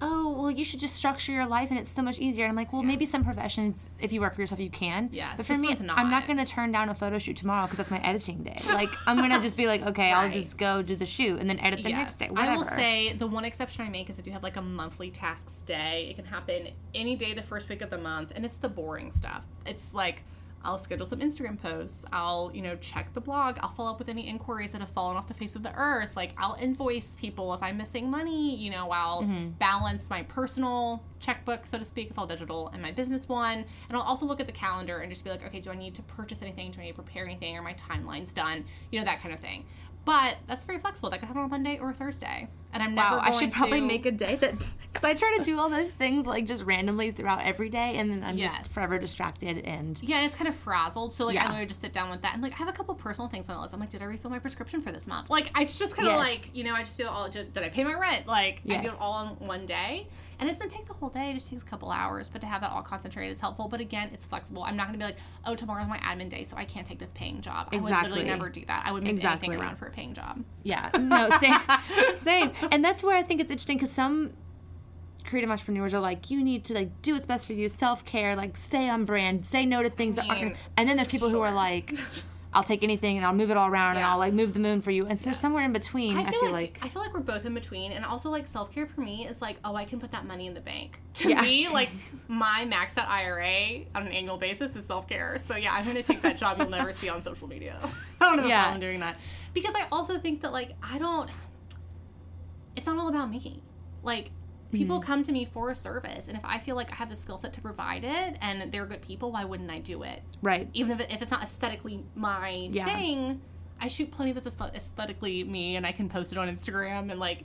"Oh, well, you should just structure your life, and it's so much easier." And I'm like, "Well, maybe some professions, if you work for yourself, you can. Yes, but for me, one's I'm not not. going to turn down a photo shoot tomorrow because that's my editing day. Like, I'm going to just be like, okay, I'll just go do the shoot and then edit the next day. Whatever. I will say the one exception I make is I do have like a monthly tasks day. It can happen any day the first week of the month, and it's the boring stuff. It's like I'll schedule some Instagram posts. I'll, you know, check the blog. I'll follow up with any inquiries that have fallen off the face of the earth. Like I'll invoice people if I'm missing money. You know, I'll Mm-hmm. balance my personal checkbook, so to speak. It's all digital, and my business one. And I'll also look at the calendar and just be like, okay, do I need to purchase anything? Do I need to prepare anything? Are my timelines done? You know, that kind of thing. But that's very flexible. That could happen on Monday or Thursday. And I'm Wow, never I should probably to- make a day that because I try to do all those things like just randomly throughout every day, and then I'm Yes. just forever distracted and Yeah, and it's kind of frazzled. So like Yeah. I literally just sit down with that and like I have a couple personal things on the list. I'm like, did I refill my prescription for this month? Like it's just kind of Yes. like you know I just do it all. Did I pay my rent? Like I do it all in one day, and it doesn't take the whole day. It just takes a couple hours. But to have that all concentrated is helpful. But again, it's flexible. I'm not going to be like, oh, tomorrow's my admin day, so I can't take this paying job. I would Exactly. literally never do that. I would move Exactly. anything around for a paying job. Yeah, no, same, same. And that's where I think it's interesting because some creative entrepreneurs are like, you need to like do what's best for you, self care, like stay on brand, say no to things that aren't. Mm-hmm. And then there's people who are like, I'll take anything and I'll move it all around and I'll like move the moon for you. And so there's somewhere in between. I feel, like, I feel like we're both in between, and also like self care for me is like, oh, I can put that money in the bank. To Yeah. me, like my maxed out IRA on an annual basis is self care. So yeah, I'm gonna take that job you'll never see on social media. I don't have a problem doing that because I also think that like I don't. It's not all about me. Like people Mm-hmm. come to me for a service, and if I feel like I have the skill set to provide it, and they're good people, why wouldn't I do it? right. even if, it, if it's not aesthetically my Yeah. thing, I shoot plenty that's aesthetically me, and I can post it on Instagram and like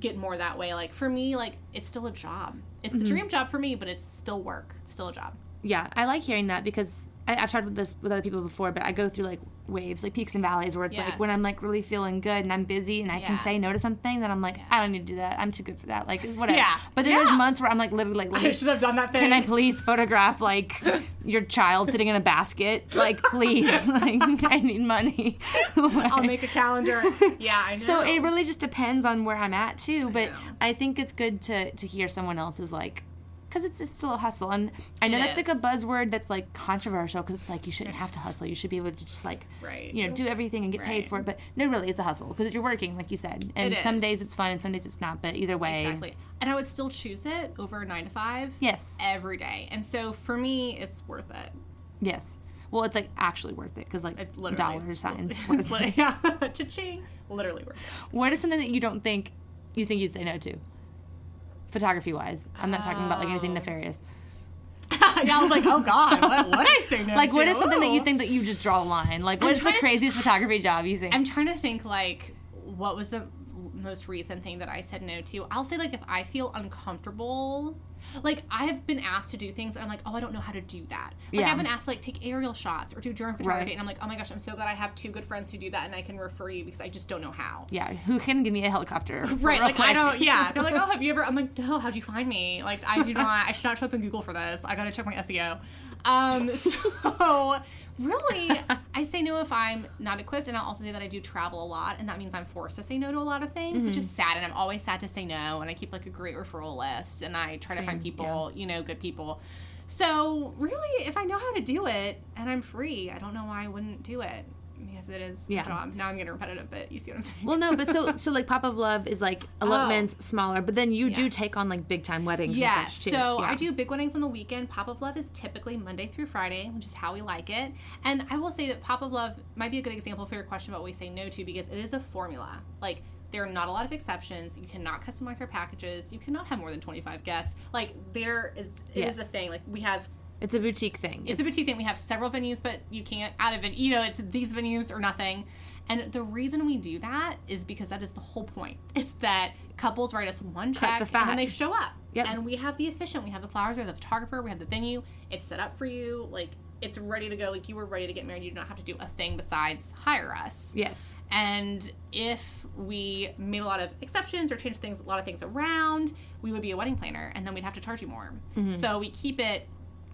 get more that way. Like for me, like it's still a job. It's Mm-hmm. the dream job for me, but it's still work. It's still a job. Yeah, I like hearing that because I, I've talked with this with other people before, but I go through like waves, like peaks and valleys, where it's like when I'm like really feeling good and I'm busy and I can say no to something, then I'm like, I don't need to do that. I'm too good for that. Like whatever. Yeah. But then Yeah. there's months where I'm like literally like, "Lady, have done that thing. can I please photograph like your child sitting in a basket? Like please, like I need money. I'll make a calendar. Yeah, I know. So it really just depends on where I'm at too. But know. I think it's good to to hear someone else's like, because it's, it's still a hustle, and I know It that's like a buzzword that's like controversial because it's like you shouldn't have to hustle. You should be able to just like, Right. you know, do everything and get paid for it. But no, really, it's a hustle because you're working, like you said, and some is. days it's fun and some days it's not. But either way, Exactly. And I would still choose it over nine to five. yes, Every day. And so for me, it's worth it. yes. Well, it's like actually worth it because like It dollar signs. Worth it. yeah. Cha-ching. Literally worth it. What is something that you don't think you think you'd say no to? Photography wise, I'm not talking about like anything Oh. nefarious. yeah, I was like, oh God, what would I say no Like, what to? is something that you think that you just draw a line? Like, what's the trying to- craziest photography job you think? I'm trying to think like what was the most recent thing that I said no to. I'll say like if I feel uncomfortable, like I have been asked to do things and I'm like, oh, I don't know how to do that. Like Yeah. I've been asked to like take aerial shots or do drone photography, Right. and I'm like, oh my gosh, I'm so glad I have two good friends who do that and I can refer you because I just don't know how. yeah, who can give me a helicopter? Right, like I don't. Yeah, they're like, "Oh, have you ever?" I'm like, "No, how'd you find me?" Like, I do not. I should not show up in Google for this. I gotta check my SEO. Um, so really, I say no if I'm not equipped, and I'll also say that I do travel a lot, and that means I'm forced to say no to a lot of things, which is Mm-hmm. sad. And I'm always sad to say no, and I keep like a great referral list, and I try to find people, you know, good people. So really, if I know how to do it and I'm free, I don't know why I wouldn't do it. Because it is Yeah. job. Now I'm getting repetitive, but you see what I'm saying? Well, no, but so so like Pop of Love is like elopements oh. smaller, but then you do Oh. Take on like big time weddings. Yes. and such too. So Yeah. I do big weddings on the weekend. Pop of Love is typically Monday through Friday, which is how we like it. And I will say that Pop of Love might be a good example for your question about what we say no to because it is a formula. Like there are not a lot of exceptions. You cannot customize our packages. You cannot have more than 25 guests. Like there is it is Yes. a thing. Like we have It's a boutique thing. it's a boutique thing. We have several venues, but you can't out of it. You know, it's these venues or nothing. And the reason we do that is because that is the whole point. Is that couples write us one check the and then they show up. Yep. And we have the efficient. We have the flowers. We have the photographer. We have the venue. It's set up for you. Like it's ready to go. Like you were ready to get married. You do not have to do a thing besides hire us. Yes. And if we made a lot of exceptions or changed things, a lot of things around, we would be a wedding planner, and then we'd have to charge you more. Mm-hmm. So we keep it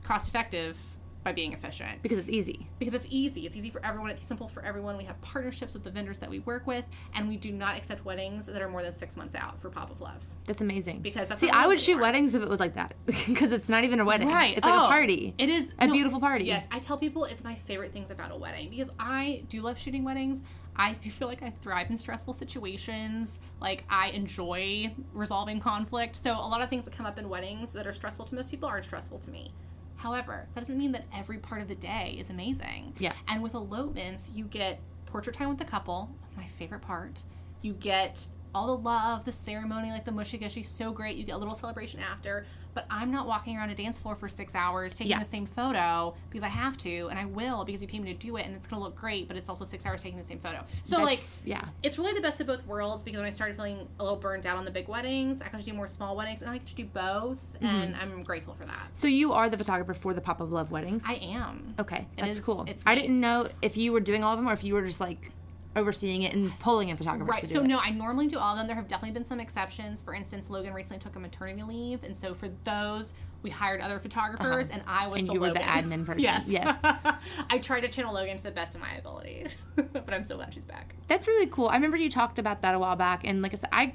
cost effective by being efficient Because it's easy. because it's easy. It's easy for everyone. It's simple for everyone. We have partnerships with the vendors that we work with, and we do not accept weddings that are more than six months out for Pop of Love. That's amazing. Because that's see, I would shoot anymore. weddings if it was like that because it's not even a wedding. right It's like Oh, a party. It is A no, beautiful party. Yes, I tell people it's my favorite things about a wedding because I do love shooting weddings. I feel like I thrive in stressful situations. Like I enjoy resolving conflict. So a lot of things that come up in weddings that are stressful to most people aren't stressful to me. However, that doesn't mean that every part of the day is amazing. Yeah. And with elopements, you get portrait time with the couple, my favorite part. You get all the love, the ceremony, like the mushy gushy, so great. You get a little celebration after. But I'm not walking around a dance floor for six hours taking Yeah. the same photo because I have to, and I will because you pay me to do it, and it's gonna look great. But it's also six hours taking the same photo. So like, yeah. it's really the best of both worlds because when I started feeling a little burned out on the big weddings, I got to do more small weddings, and I to do both, Mm-hmm. and I'm grateful for that. So you are the photographer for the Pop of Love weddings. I am. okay, that's is- cool. I didn't know if you were doing all of them or if you were just like overseeing it and pulling in photographers Right. to do So it. no, I normally do all of them. There have definitely been some exceptions. For instance, Logan recently took a maternity leave, and so for those, we hired other photographers, and I was Uh-huh. And the you were the admin person. Yes. Yes. I tried to channel Logan to the best of my ability, but I'm so glad she's back. That's really cool. I remember you talked about that a while back, and like I said, I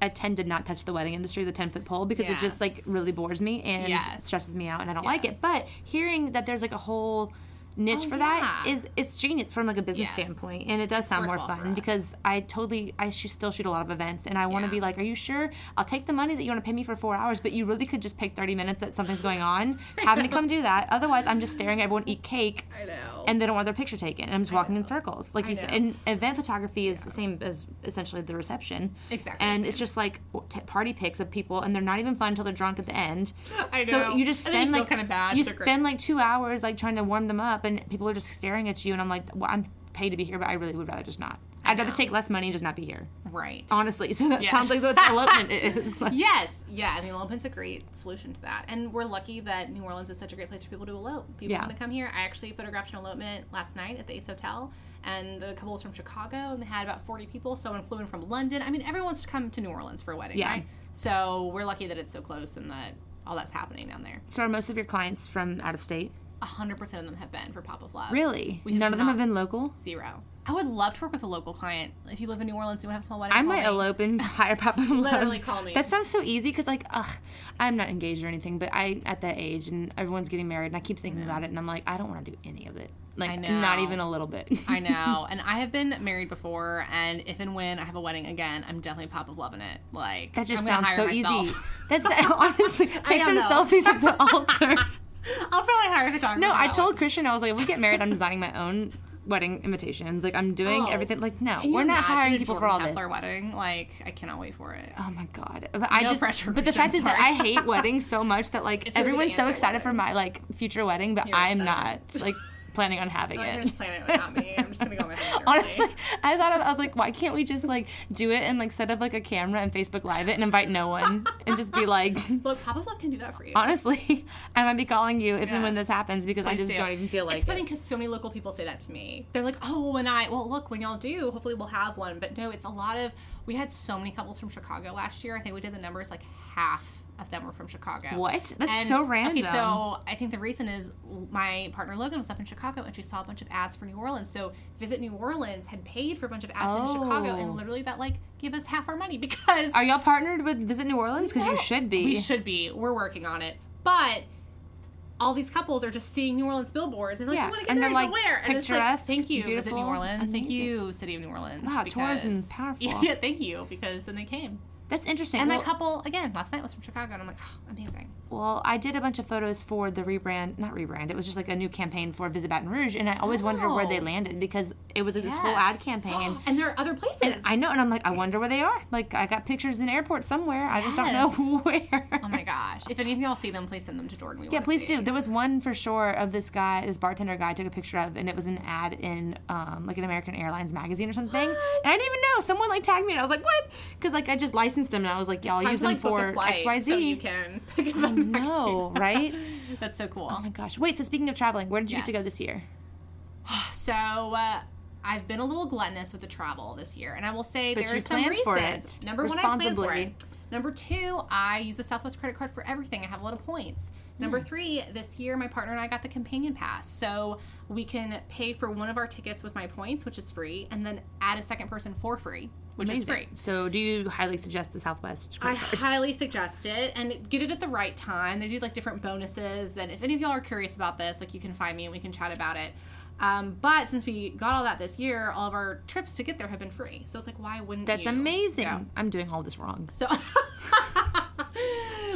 I tend to not touch the wedding industry, the ten foot pole, because it just like really bores me and Yes. stresses me out, and I don't like it. But hearing that there's like a whole niche Oh, for that yeah. is it's genius from like a business Yes. standpoint, and it does sound more Works well for fun because I totally I sh- still shoot a lot of events, and I want to Yeah. be like, are you sure? I'll take the money that you want to pay me for four hours, but you really could just pick thirty minutes that something's going on, have me come do that. Otherwise, I'm just staring at everyone eat cake I know. and they don't want their picture taken. And I'm just walking in circles, like I you said. And event photography is the same as essentially the reception. Exactly And it's just like t- party pics of people, and they're not even fun until they're drunk at the end. I know. So you just spend like kinda bad. you spend like two hours like trying to warm them up, and people are just staring at you. And I'm like, well, I'm paid to be here, but I really would rather just not. I'd rather take less money and just not be here. Right. Honestly, so that Yes. sounds like what elopement is. Yes, yeah, I mean, elopement's a great solution to that, and we're lucky that New Orleans is such a great place for people to elope. People Yeah. want to come here. I actually photographed an elopement last night at the Ace Hotel, and the couple was from Chicago, and they had about forty people. Someone flew in from London. I mean, everyone wants to come to New Orleans for a wedding, Yeah. right? So we're lucky that it's so close and that all that's happening down there. So are most of your clients from out of state? A hundred percent of them have been for Pop of Love. Really? None of them have been local? Zero. I would love to work with a local client. If you live in New Orleans, you want to have a small wedding. I might me. elope and hire Pop of Love. Literally call me. That sounds so easy because, like, ugh, I'm not engaged or anything, but I at that age and everyone's getting married, and I keep thinking about it, and I'm like, I don't want to do any of it. Like, I know. not even a little bit. I know. And I have been married before, and if and when I have a wedding again, I'm definitely pop of loving it. Like That just sounds so easy. That's honestly take some know. selfies at the altar. I'll probably hire a photographer. No, I told one. Christian I was like, if we get married, I'm designing my own wedding invitations. Like, I'm doing Oh. everything. Like, no, we're not hiring people Jordan for all this. Heffler wedding. Like, I cannot wait for it. Oh my god! But I No just pressure, but the fact is that I hate weddings so much that like It's gonna be the everyone's so excited for my like future wedding, but I'm not like planning on having Like, it. just planning it without me. I'm just gonna go on my Honestly. I thought of, I was like, why can't we just like do it and like set up like a camera and Facebook Live it and invite no one and just be like, Look, Pop of Love can do that for you. honestly, I might be calling you if and when this happens because I just do. not even feel like it's funny because so many local people say that to me. They're like, "Oh, when I well, look, when y'all do, hopefully we'll have one." But no, it's a lot of. We had so many couples from Chicago last year. I think we did the numbers like half of them were from Chicago. What? That's And- so random. Okay, so I think the reason is my partner Logan was up in Chicago and she saw a bunch of ads for New Orleans. So Visit New Orleans had paid for a bunch of ads in Chicago, Oh. and literally that like give us half our money because Are y'all partnered with Visit New Orleans? Because you should be. We should be. We're working on it. But all these couples are just seeing New Orleans billboards and like, Yeah, I want to get and they're, married, like, but where? And it's like, thank you, Visit New Orleans. Thank you, City of New Orleans. Wow, tourism's powerful. Yeah, thank you, because then they came. That's interesting. And well, my couple, again, last night was from Chicago, and I'm like, oh, amazing. Well, I did a bunch of photos for the rebrand, not rebrand. It was just like a new campaign for Visit Baton Rouge, and I always wondered where they Oh. landed because it was this whole ad Yes. campaign. and there are other places. I know, and I'm like, I wonder where they are. Like, I got pictures in airports somewhere. I just don't know where. Oh my gosh. If any of y'all see them, please send them to Jordan. We Yeah, please see. do. There was one for sure of this guy, this bartender guy, I took a picture of, and it was an ad in um, like an American Airlines magazine or something. And I didn't even know. Someone like tagged me, and I was like, what? Because like I just licensed him, and I was like, yeah, I'll use them like, for flight X Y So you can pick up a No, right? That's so cool. Oh my gosh. Wait. So speaking of traveling, where did you get to go this year? So uh, I've been a little gluttonous with the travel this year, and I will say But there are some reasons. for it Number one, I planned for it. Number two, I use the Southwest credit card for everything. I have a lot of points. Hmm. Number three, this year my partner and I got the companion pass, so we can pay for one of our tickets with my points, which is free, and then add a second person for free, which is free. So, do you highly suggest the Southwest? I highly suggest it and get it at the right time. They do like different bonuses. And if any of y'all are curious about this, like you can find me and we can chat about it. Um, but since we got all that this year, all of our trips to get there have been free. So it's like, why wouldn't That's you? amazing. Yeah. I'm doing all this wrong. So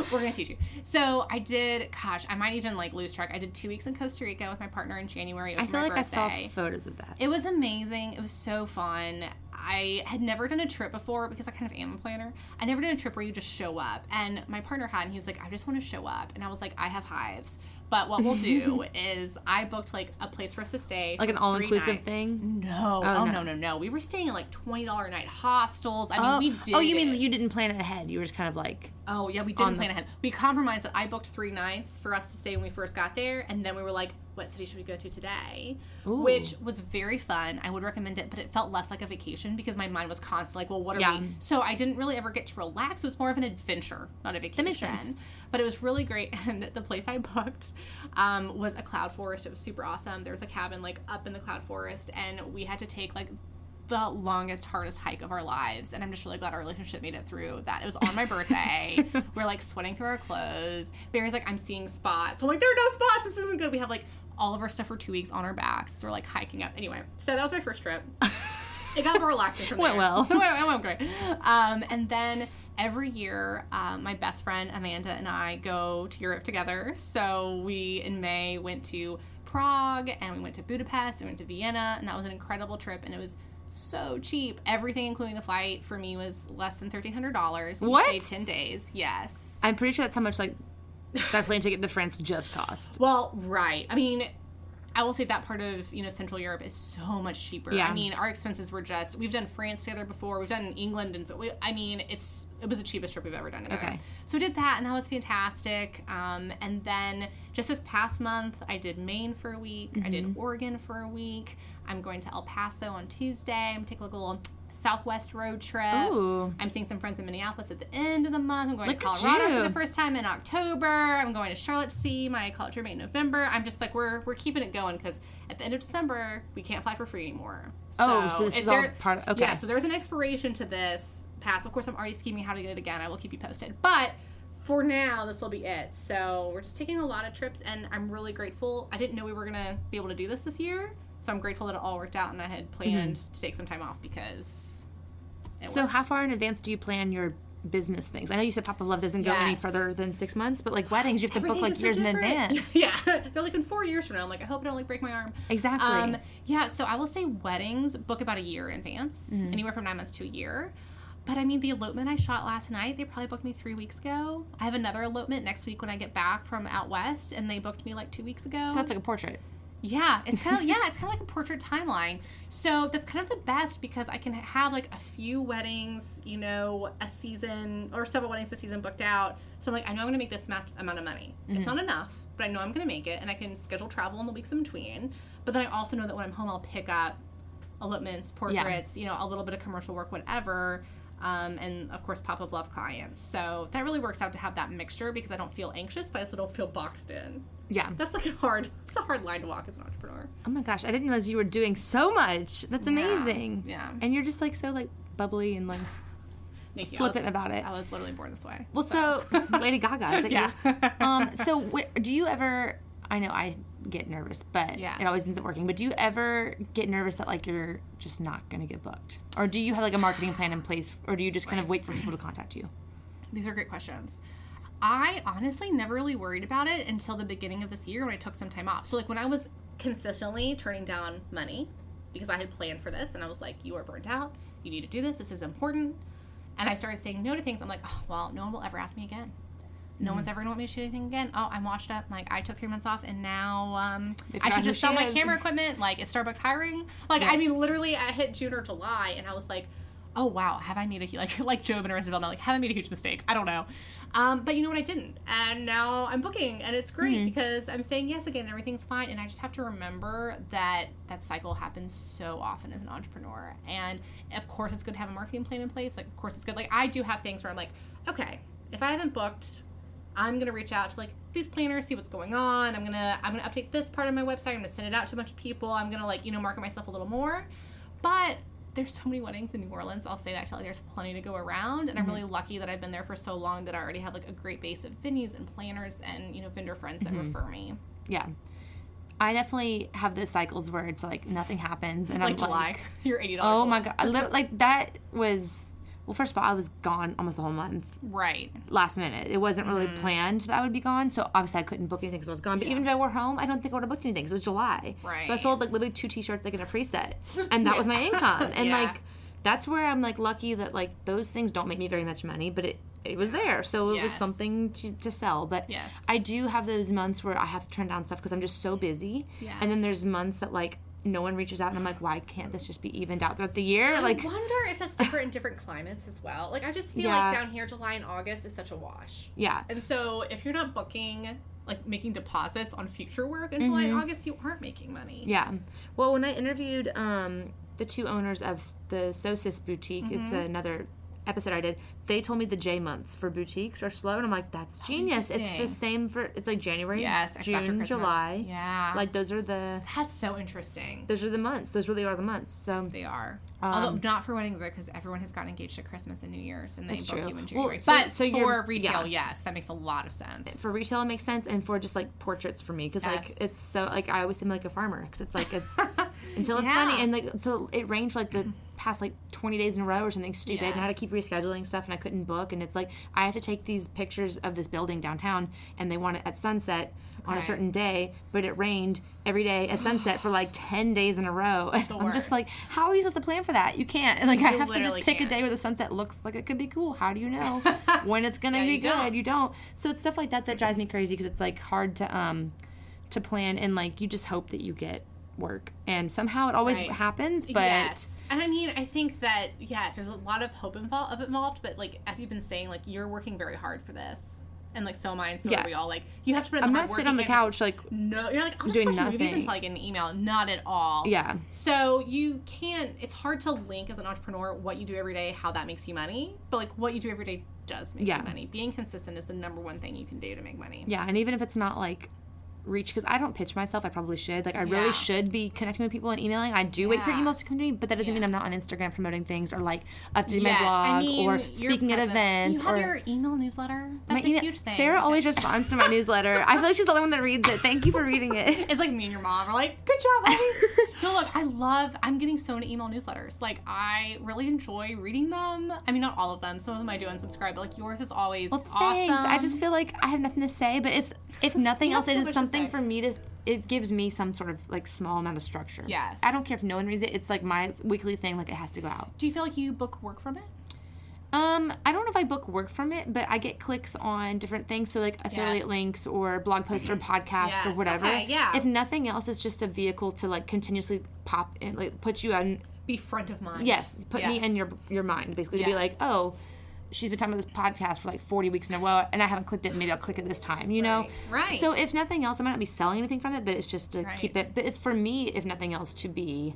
we're gonna teach you. So I did. Gosh, I might even like lose track. I did two weeks in Costa Rica with my partner in January. It was I feel like I saw photos of that. It was amazing. It was so fun. I had never done a trip before because I kind of am a planner. I never done a trip where you just show up. And my partner had, and he was like, I just want to show up. And I was like, I have hives. But what we'll do is I booked like a place for us to stay. Like an all inclusive thing? No. Oh, Oh, no. no, no, no. We were staying in like $20 a night hostels. I mean, oh, we oh, did. oh, you mean it. you didn't plan it ahead? You were just kind of like, Oh yeah, we didn't the- plan ahead. We compromised that I booked three nights for us to stay when we first got there, and then we were like, "What city should we go to today?" Ooh. Which was very fun. I would recommend it, but it felt less like a vacation because my mind was constantly like, "Well, what are Yeah. we?" So I didn't really ever get to relax. It was more of an adventure, not a vacation. makes sense. But it was really great, and the place I booked um, was a cloud forest. It was super awesome. There was a cabin like up in the cloud forest, and we had to take like the longest, hardest hike of our lives. And I'm just really glad our relationship made it through that. It was on my birthday. we're like sweating through our clothes. Barry's like, I'm seeing spots. I'm like, there are no spots. This isn't good. We have like all of our stuff for two weeks on our backs. So we're like hiking up. Anyway, so that was my first trip. It got more relaxing from Went there. well. it, went, it went great. Um, and then every year, um, my best friend Amanda and I go to Europe together. So we in May went to Prague and we went to Budapest and we went to Vienna, and that was an incredible trip. And it was so cheap. Everything, including the flight, for me was less than thirteen hundred dollars. What? Stayed ten days. Yes. I'm pretty sure that's how much like that plane ticket to France just cost. Well, right. I mean, I will say that part of you know Central Europe is so much cheaper. Yeah. I mean, our expenses were just we've done France together before, we've done England, and so we, I mean, it's it was the cheapest trip we've ever done. Together. Okay. So we did that, and that was fantastic. Um, and then just this past month, I did Maine for a week. I Mm-hmm. did Oregon for a week. I'm going to El Paso on Tuesday. I'm taking a little Southwest road trip. Ooh. I'm seeing some friends in Minneapolis at the end of the month. I'm going Look to Colorado for the first time in October. I'm going to Charlotte to see my college roommate in November. I'm just like we're we're keeping it going because at the end of December we can't fly for free anymore. Oh, so this is all part of- okay. Yeah, so there's an expiration to this pass. Of course, I'm already scheming how to get it again. I will keep you posted, but. For now, this will be it. So we're just taking a lot of trips, and I'm really grateful. I didn't know we were gonna be able to do this this year, so I'm grateful that it all worked out, and I had planned to take some time off because. it So, worked. how far in advance do you plan your business things? I know you said Pop of Love doesn't go any further than six months, but like weddings, you have to book like so years in advance. Yeah, they're like in four years from now. I'm like, I hope I don't like break my arm. Exactly. Um, yeah, so I will say weddings book about a year in advance, Mm-hmm. anywhere from nine months to a year. But I mean, the elopement I shot last night, they probably booked me three weeks ago. I have another elopement next week when I get back from out west, and they booked me like two weeks ago. so that's like a portrait. Yeah, it's kind of yeah, it's kind of like a portrait timeline. So that's kind of the best because I can have like a few weddings, you know, a season or several weddings this season booked out. So I'm like, I know I'm going to make this amount of money. It's mm-hmm. not enough, but I know I'm going to make it, and I can schedule travel in the weeks in between. But then I also know that when I'm home, I'll pick up elopements, portraits, you know, a little bit of commercial work, whatever. Um, and of course, pop of love clients. So that really works out to have that mixture because I don't feel anxious, but I also don't feel boxed in. Yeah. That's like a hard, it's a hard line to walk as an entrepreneur. Oh my gosh, I didn't realize you were doing so much. That's amazing. Yeah. And you're just like so like bubbly and like Thank you. Flippant was, about it. I was literally born this way. well, so Lady Gaga. Is that Yeah. you? Um. So wh- do you ever? I know I get nervous, but it always ends up working. But do you ever get nervous that like you're just not gonna get booked, or do you have like a marketing plan in place, or do you just kind of wait for people to contact you? These are great questions. I honestly never really worried about it until the beginning of this year when I took some time off. So like when I was consistently turning down money because I had planned for this and I was like, you are burnt out. You need to do this. This is important. And I started saying no to things. I'm like, oh, well, no one will ever ask me again. No one's ever gonna want me to shoot anything again. Oh, I'm washed up. Like I took three months off, and now um, I should just sell my is. camera equipment. Like, is Starbucks hiring? Like, I mean, literally, I hit June or July, and I was like, oh wow, have I made a like like Job and Arrested? Like, have I made a huge mistake? I don't know. Um, but you know what? I didn't, and now I'm booking, and it's great Mm-hmm. because I'm saying yes again. Everything's fine, and I just have to remember that that cycle happens so often as an entrepreneur. And of course, it's good to have a marketing plan in place. Like, of course, it's good. Like, I do have things where I'm like, okay, if I haven't booked I'm gonna reach out to like these planners, see what's going on. I'm gonna I'm gonna update this part of my website. I'm gonna send it out to a bunch of people. I'm gonna like you know market myself a little more. But there's so many weddings in New Orleans. I'll say that I feel like there's plenty to go around, and I'm really mm-hmm. lucky that I've been there for so long that I already have like a great base of venues and planners and you know vendor friends that mm-hmm. refer me. Yeah. I definitely have those cycles where it's like nothing happens, and Like I'm July, like, you're eighty dollars. oh my god, like that was. Well, first of all, I was gone almost a whole month. Right. last minute. It wasn't really Mm-hmm. planned that I would be gone, so obviously I couldn't book anything because I was gone. But even if I were home, I don't think I would have booked anything. 'cause it was July, Right. so I sold like literally two T-shirts like in a preset, and that was my income. And Yeah. like that's where I'm like lucky that like those things don't make me very much money, but it it was there, so it was something to, to sell. But Yes. I do have those months where I have to turn down stuff because I'm just so busy, and then there's months that like no one reaches out, and I'm like, why can't this just be evened out throughout the year? Like I wonder if that's different in different climates as well. Like I just feel Yeah. like down here, July and August is such a wash. yeah, And so if you're not booking, like making deposits on future work in July and August, you aren't making money. Mm-hmm. Yeah. Well, when I interviewed um, the two owners of the Sosis boutique, it's Mm-hmm. another episode I did. They told me the J months for boutiques are slow, and I'm like, that's genius. It's the Oh, same for it's like January, Yes, June, July. Yeah. Like those are the that's so interesting. those are the months. Those really are the months. So They are. Um, Although not for weddings though, because everyone has gotten engaged at Christmas and New Year's, and they book true. you in Well, January. so- but so for retail, yeah. yes, that makes a lot of sense. for retail it makes sense, and for just like portraits for me, because like it's so like I always seem like a farmer because it's like it's until it's Yeah. sunny and like so it rained for like the past like 20 days in a row or something stupid and I had to keep rescheduling stuff and I couldn't book. And it's like I have to take these pictures of this building downtown and they want it at sunset on a certain day but it rained every day at sunset for like 10 days in a row. And The I'm just worst. like how are you supposed to plan for that? You can't. And like I You have to just literally pick a can't. day where the sunset looks like it could be cool. How do you know when it's gonna Yeah, be you good? Don't. you don't. So it's stuff like that that drives me crazy because it's like hard to um to plan and like you just hope that you get work. And somehow it always Right. happens but yes, and I mean, I think that yes, there's a lot of hope involved of involved, but like as you've been saying, like you're working very hard for this, and like so am I, and so Yeah. are we all. Like you have to put in i'm not sitting on the couch like No, you're like I'll just doing watch movies nothing. until I get an email. Not at all. yeah So you can't. It's hard to link as an entrepreneur what you do every day, how that makes you money, but like what you do every day does make Yeah. you money. Being consistent is the number one thing you can do to make money. yeah and even if it's not like reach because i don't pitch myself i probably should like i really Yeah. should be connecting with people and emailing i do wait for emails to come to me but that doesn't mean i'm not on instagram promoting things or like updating Yes, my blog I mean, or speaking at events You have or your email newsletter. That's a email- huge thing. sarah always responds to my newsletter i feel like she's the only one that reads it thank you for reading it It's like me and your mom are like, good job, Abby. no, look, I love, I'm getting so many email newsletters. Like, I really enjoy reading them. I mean, not all of them. Some of them I do unsubscribe, but like yours is always Well, awesome. thanks. I just feel like I have nothing to say, but it's if nothing else, it is it so is much to something for me to. It gives me some sort of like small amount of structure. Yes. I don't care if no one reads it. It's like my weekly thing. Like it has to go out. Do you feel like you book work from it? Um, I don't know if I book work from it, but I get clicks on different things. So like affiliate Yes. links or blog posts or podcast or whatever. okay, yeah. If nothing else, it's just a vehicle to like continuously pop in, like put you on. Be front of mind. Yes, put me in your your mind basically to be like, oh. She's been talking about this podcast for like 40 weeks in a row, and I haven't clicked it. Maybe I'll click it this time, you know? Right, right. So, if nothing else, I might not be selling anything from it, but it's just to Right. keep it. But it's for me, if nothing else, to be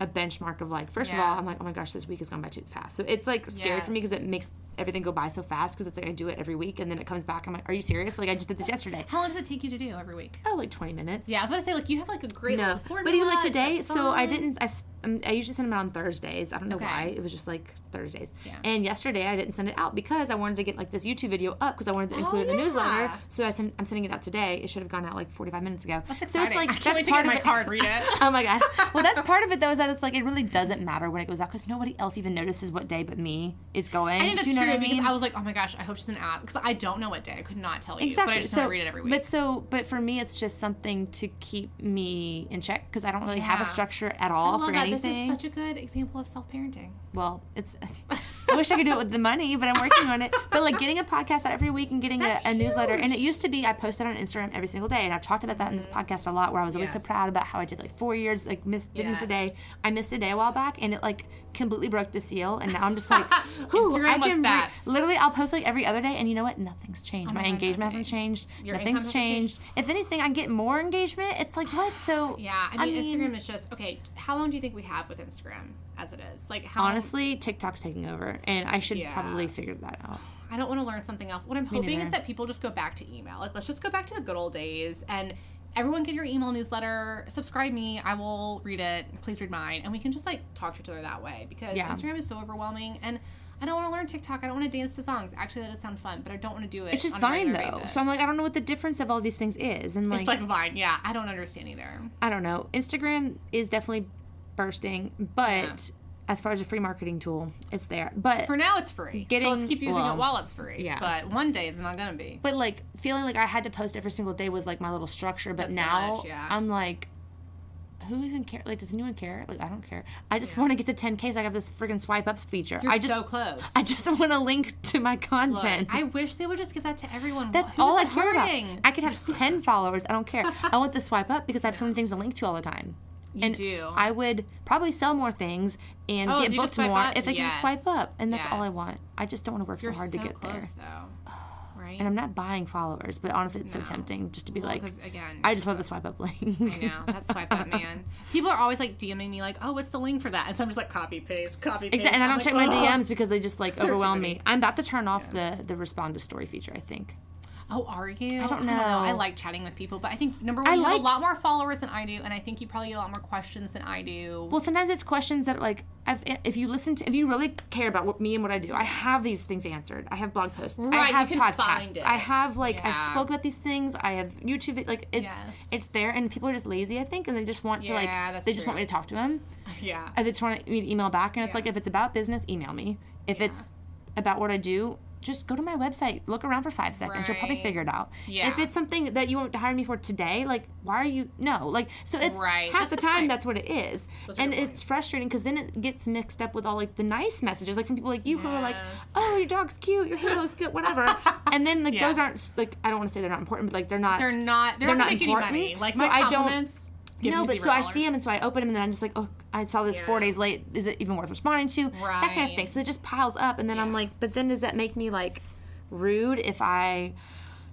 a benchmark of like, first of all, I'm like, oh my gosh, this week has gone by too fast. So it's like scary for me because it makes everything go by so fast because it's like I do it every week and then it comes back. I'm like, are you serious? Like I just did this yesterday. How long does it take you to do every week? Oh, like 20 minutes. Yeah, I was gonna say, like, you have like a great No, but even like today, so I didn't. I, um, I usually send them out on Thursdays. I don't know Okay. why. It was just like Thursdays. Yeah. And yesterday I didn't send it out because I wanted to get like this YouTube video up because I wanted to include it in the Oh, yeah. newsletter. So I sent, I'm sending it out today. It should have gone out like 45 minutes ago. That's So it's like that's part of my it. card, read it. oh my god. Well, that's part of it though. Is that it's like it really doesn't matter when it goes out because nobody else even notices what day but me it's going. I think that's Do you know true what I mean? because I was like, oh my gosh, I hope she doesn't ask because I don't know what day. I could not tell you, Exactly. but I just so, read it every week. But so, but for me, it's just something to keep me in check because I don't really have a structure at all for that. Anything. This is such a good example of self-parenting. well, it's. I wish I could do it with the money, but I'm working on it. But like getting a podcast out every week and getting a, a newsletter, and it used to be I posted on Instagram every single day, and I've talked about that in this mm-hmm. podcast a lot, where I was always so proud about how I did like four years, like missed didn't miss a day. I missed a day a while back, and it like completely broke the seal, and now I'm just like, Instagram I was can that. literally I'll post like every other day, and you know what? Nothing's changed. Oh my my God, engagement hasn't changed. Your Nothing's changed. changed. If anything, I get more engagement. It's like what? So Yeah, I mean, Instagram is just okay. How long do you think we have with Instagram as it is? Like, how honestly, TikTok's taking over, and I should Yeah. probably figure that out. I don't want to learn something else. What I'm hoping is that people just go back to email. Like, let's just go back to the good old days and everyone get your email newsletter. Subscribe me. I will read it. Please read mine, and we can just like talk to each other that way because Yeah. Instagram is so overwhelming and. I don't want to learn TikTok. I don't want to dance to songs. Actually, that does sound fun, but I don't want to do it. It's just fine though. basis. So I'm like, I don't know what the difference of all these things is, and like, it's like Vine. Yeah, I don't understand either. I don't know. Instagram is definitely bursting, but Yeah. as far as a free marketing tool, it's there. But For now, it's free. so Getting- let's keep using well, it while it's free. yeah. But one day it's not gonna be. but like feeling like I had to post every single day was like my little structure. But That's so now much, yeah. I'm like, who even care? Like, does anyone care? Like, I don't care. I just Yeah. want to get to 10k. So I have this freaking swipe ups feature. You're I just, so close. I just want to link to my Look, content. I wish they would just give that to everyone. That's Who's all I care about. I could have 10 followers. I don't care. I want the swipe up because I have so many things to link to all the time. You and do. I would probably sell more things and Oh, get could booked more up? if I could just swipe up. And that's all I want. I just don't want to work You're so hard so to get close, there. though. Right? And I'm not buying followers, but honestly, it's No. so tempting just to be Well, like, again, I just want the swipe up link. I know that's swipe up, man. People are always like DMing me like, "Oh, what's the link for that?" And so I'm just like, copy paste, copy paste. Exactly, and I I'm don't like, check my DMs because they just like There are too overwhelm me. I'm about to turn off the the respond to story feature. I think. Oh, are you? I don't know. I know. I like chatting with people, but I think number one, I you have a lot more followers than I do, and I think you probably get a lot more questions than I do. Well, sometimes it's questions that like I've, if you listen to if you really care about what, me and what I do, I have these things answered. I have blog posts. I Right, you have can podcasts. find it. I have like I've spoke about these things. I have YouTube. Like it's Yes. it's there, and people are just lazy. I think, and they just want to like Yeah, they just want me to talk to them. yeah. And they just want me to email back, and it's Yeah. like if it's about business, email me. If Yeah. it's about what I do, just go to my website, look around for five seconds. You'll probably figure it out. Yeah. If it's something that you want to hire me for today, like why are you no? Like so it's Right. half That's the time point. that's what it is, Those and it's points. frustrating because then it gets mixed up with all like the nice messages, like from people like you who are like, oh your dog's cute, your hair looks good, whatever, and then like Yeah. those aren't like I don't want to say they're not important, but like they're not. They're not. They're, They're not, important. Like So my I don't- no, but so I see them and so I open them and then I'm just like, oh, I saw this four days late. Is it even worth responding to? That kind of thing. So it just piles up, and then I'm like, but then does that make me like rude if I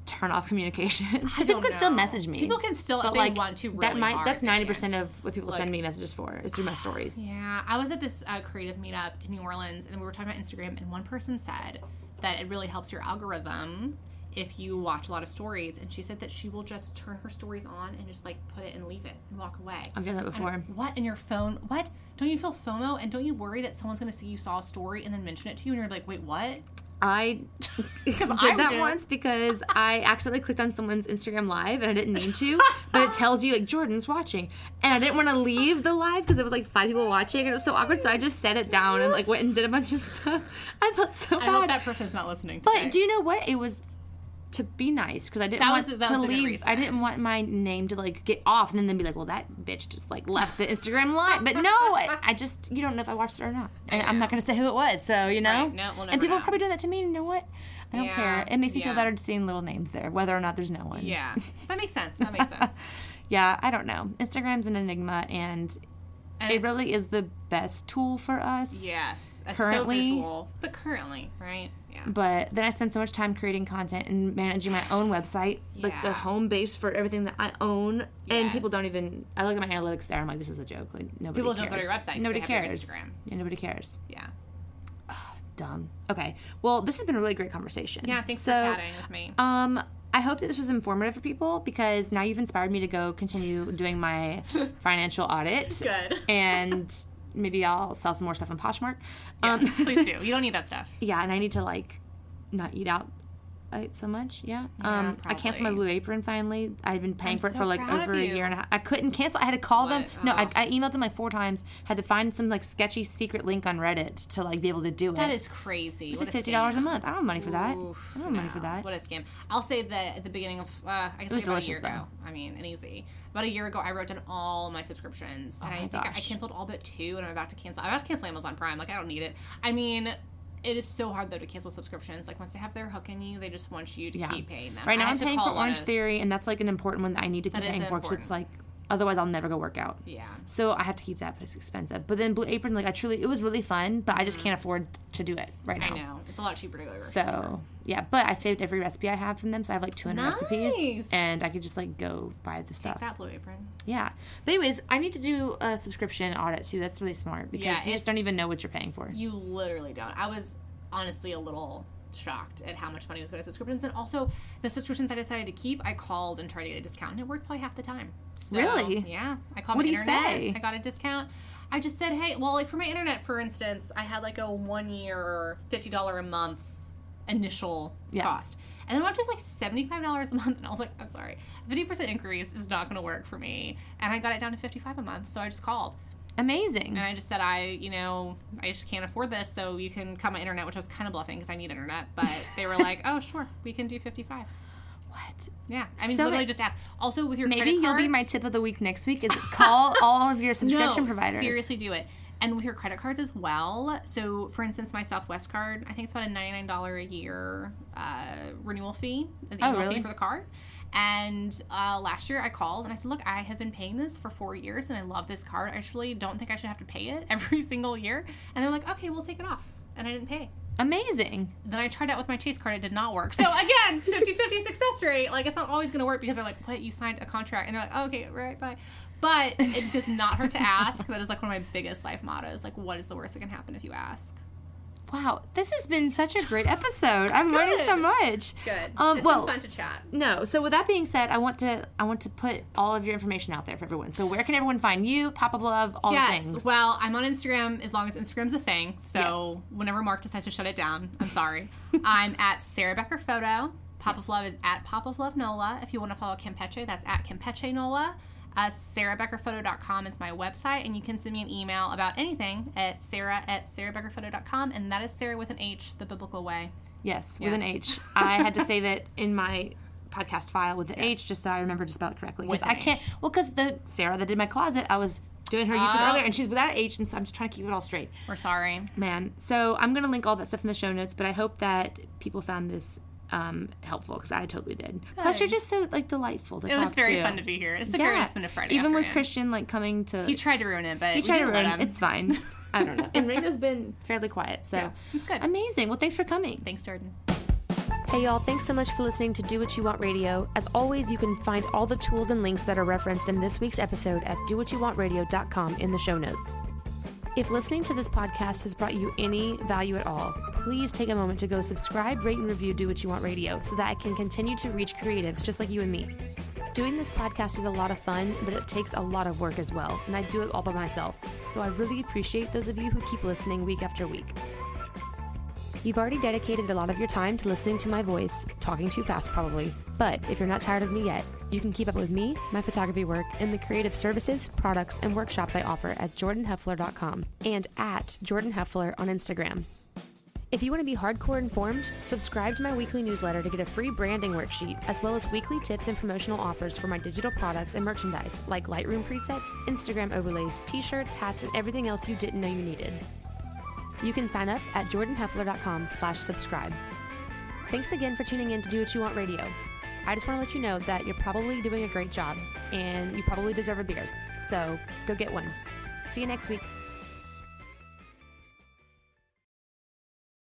turn off communication? Because people can still message me. People can still, but like want to, really that might that's ninety percent of what people Like- send me messages for is through my stories. Yeah, I was at this uh, creative meetup in New Orleans, and we were talking about Instagram, and one person said that it really helps your algorithm if you watch a lot of stories, and she said that she will just turn her stories on and just like put it and leave it and walk away. I've done that And before. what in your phone? What don't you feel FOMO and don't you worry that someone's gonna see you saw a story and then mention it to you and you're like, wait, what? I did I that do. once because I accidentally clicked on someone's Instagram live and I didn't mean to, but it tells you like Jordan's watching, and I didn't want to leave the live because it was like five people watching and it was so awkward. So I just set it down and like went and did a bunch of stuff. I felt so I hope bad. that person's not listening. but do you know what? It was to be nice because I didn't That want was- that to leave. I didn't want my name to like get off and then they'd be like, "Well, that bitch just like left the Instagram live." But no, I, I just you don't know if I watched it or not, and I'm not gonna say who it was. So you know, Right. No, we'll and people know. are probably doing that to me. You know what? I don't Yeah, care. It makes me feel better seeing little names there, whether or not there's no one. Yeah, that makes sense. That makes sense. yeah, I don't know. Instagram's an enigma, and And it really is the best tool for us. Yes. Currently- so visual. But currently, right? Yeah. But then I spend so much time creating content and managing my own website, like the home base for everything that I own. And people don't even. I look at my analytics there. I'm like, this is a joke. Like nobody People cares. don't go to your website Nobody they have your cares. Instagram. Yeah, nobody cares. Yeah. Dumb. Okay. Well, this has been a really great conversation. Yeah. Thanks so, for chatting with me. Um, I hope that this was informative for people because now you've inspired me to go continue doing my financial audit. Good. And maybe I'll sell some more stuff on Poshmark. Um, please do. You don't need that stuff. yeah, and I need to like not eat out uh, so much. Yeah. Yeah, um, I canceled my. Blue Apron finally. I've been paying I'm for it so for like over a year and a half. I couldn't cancel. I had to call them. No, I, Oh. I emailed them like four times. Had to find some like sketchy secret link on Reddit to like be able to do it. That is crazy. it's like fifty dollars a month. I don't have money for that. Oof, I don't have money for that. What a scam. I'll say that at the beginning of, uh, I guess was like about a year delicious, ago. I mean, and easy. About a year ago, I wrote down all my subscriptions, and Oh I think I, I canceled all but two, and I'm about to cancel. I'm about to cancel Amazon Prime. Like I don't need it. I mean. It is so hard though to cancel subscriptions. Like once they have their hook in you, they just want you to Yeah. keep paying them. Right now, I'm paying for Orange Theory, and that's like an important one that I need to keep paying for because it's like otherwise I'll never go work out. Yeah. So I have to keep that, but it's expensive. But then Blue Apron, like I truly, it was really fun, but I just can't afford to do it right now. Mm-hmm. I know. It's a lot cheaper to go to grocery store. So yeah, but I saved every recipe I have from them, so I have like 200 recipes, and I could just like go buy the stuff. Take that blue apron. Yeah. But anyways, I need to do a subscription audit too. That's really smart because Yeah, you just don't even know what you're paying for. You literally don't. I was honestly a little shocked at how much money was going to subscriptions, and also the subscriptions I decided to keep. I called and tried to get a discount, and it worked probably half the time. So, Really? Yeah. I called What my do you internet. say? I got a discount. I just said, hey, well, like for my internet, for instance, I had like a one year, fifty dollar a month initial Yeah. cost. And then it went to like seventy-five dollars a month, and I was like, "I'm sorry, fifty percent increase is not going to work for me." And I got it down to fifty-five a month, so I just called. Amazing. And I just said, I, you know, I just can't afford this, so you can cut my internet, which I was kind of bluffing because I need internet. But they were like, oh, sure, we can do 55. what? Yeah. I mean, So literally it- just ask. Also, with your Maybe you'll be my tip of the week next week. Is call all of your subscription no, providers. Seriously, do it. And with your credit cards as well. So, for instance, my Southwest card, I think it's about a $99 a year uh, renewal fee, the Oh, annual really? fee for the card. And uh, last year I called and I said, Look, I have been paying this for four years and I love this card. I actually don't think I should have to pay it every single year. And they're like, Okay, we'll take it off. And I didn't pay. Amazing. Then I tried out with my Chase card. It did not work. So again, 50-50 success rate. Like it's not always going to work because they're like, "What? You signed a contract?" And they're like, oh, "Okay, right, bye." But it does not hurt to ask. That is like one of my biggest life mottos. Like, what is the worst that can happen if you ask? Wow, this has been such a great episode. I'm learning so much. Good. Um, it's well, been fun to chat. No. So with that being said, I want to I want to put all of your information out there for everyone. So where can everyone find you, Pop of Love, all the Yes. things? Well, I'm on Instagram as long as Instagram's a thing. So whenever Mark decides to shut it down, I'm sorry. I'm at Sarah Becker Photo. Pop of Love is at Pop of Love Nola. If you want to follow Campeche, that's at Campeche Nola. Uh, SarahBeckerPhoto.com is my website, and you can send me an email about anything at sarah at SarahBeckerPhoto.com, and that is Sarah with an H, the biblical way. Yes, with an H. I had to save it in my podcast file with the Yes. H just so I remember to spell it correctly. Because I can't. Well, because the Sarah that did my closet, I was doing her YouTube Oh. earlier, and she's without an H, and so I'm just trying to keep it all straight. We're sorry. Man, so I'm gonna link all that stuff in the show notes, but I hope that people found this um, helpful because I totally did. Plus, you're just so like delightful. To It was talk very to. fun to be here. It's the greatest been a Friday Even with. Christian like coming to, He tried to ruin it, but he tried to didn't let learn. him. It's fine. I don't know. And Ringo's been fairly quiet, so Yeah, it's good. Amazing. Well, thanks for coming. Thanks, Jordan. Hey, y'all, thanks so much for listening to Do What You Want Radio. As always, you can find all the tools and links that are referenced in this week's episode at dowhatyouwantradio.com in the show notes. If listening to this podcast has brought you any value at all, please take a moment to go subscribe, rate, and review Do What You Want Radio so that I can continue to reach creatives just like you and me. Doing this podcast is a lot of fun, but it takes a lot of work as well, and I do it all by myself. So I really appreciate those of you who keep listening week after week. You've already dedicated a lot of your time to listening to my voice, talking too fast probably. But if you're not tired of me yet, you can keep up with me, my photography work, and the creative services, products, and workshops I offer at jordanheffler.com and at jordanheffler on Instagram. If you want to be hardcore informed, subscribe to my weekly newsletter to get a free branding worksheet, as well as weekly tips and promotional offers for my digital products and merchandise, like Lightroom presets, Instagram overlays, t shirts, hats, and everything else you didn't know you needed. You can sign up at jordanheffler.com slash subscribe. Thanks again for tuning in to Do What You Want Radio. I just want to let you know that you're probably doing a great job and you probably deserve a beer. So go get one. See you next week.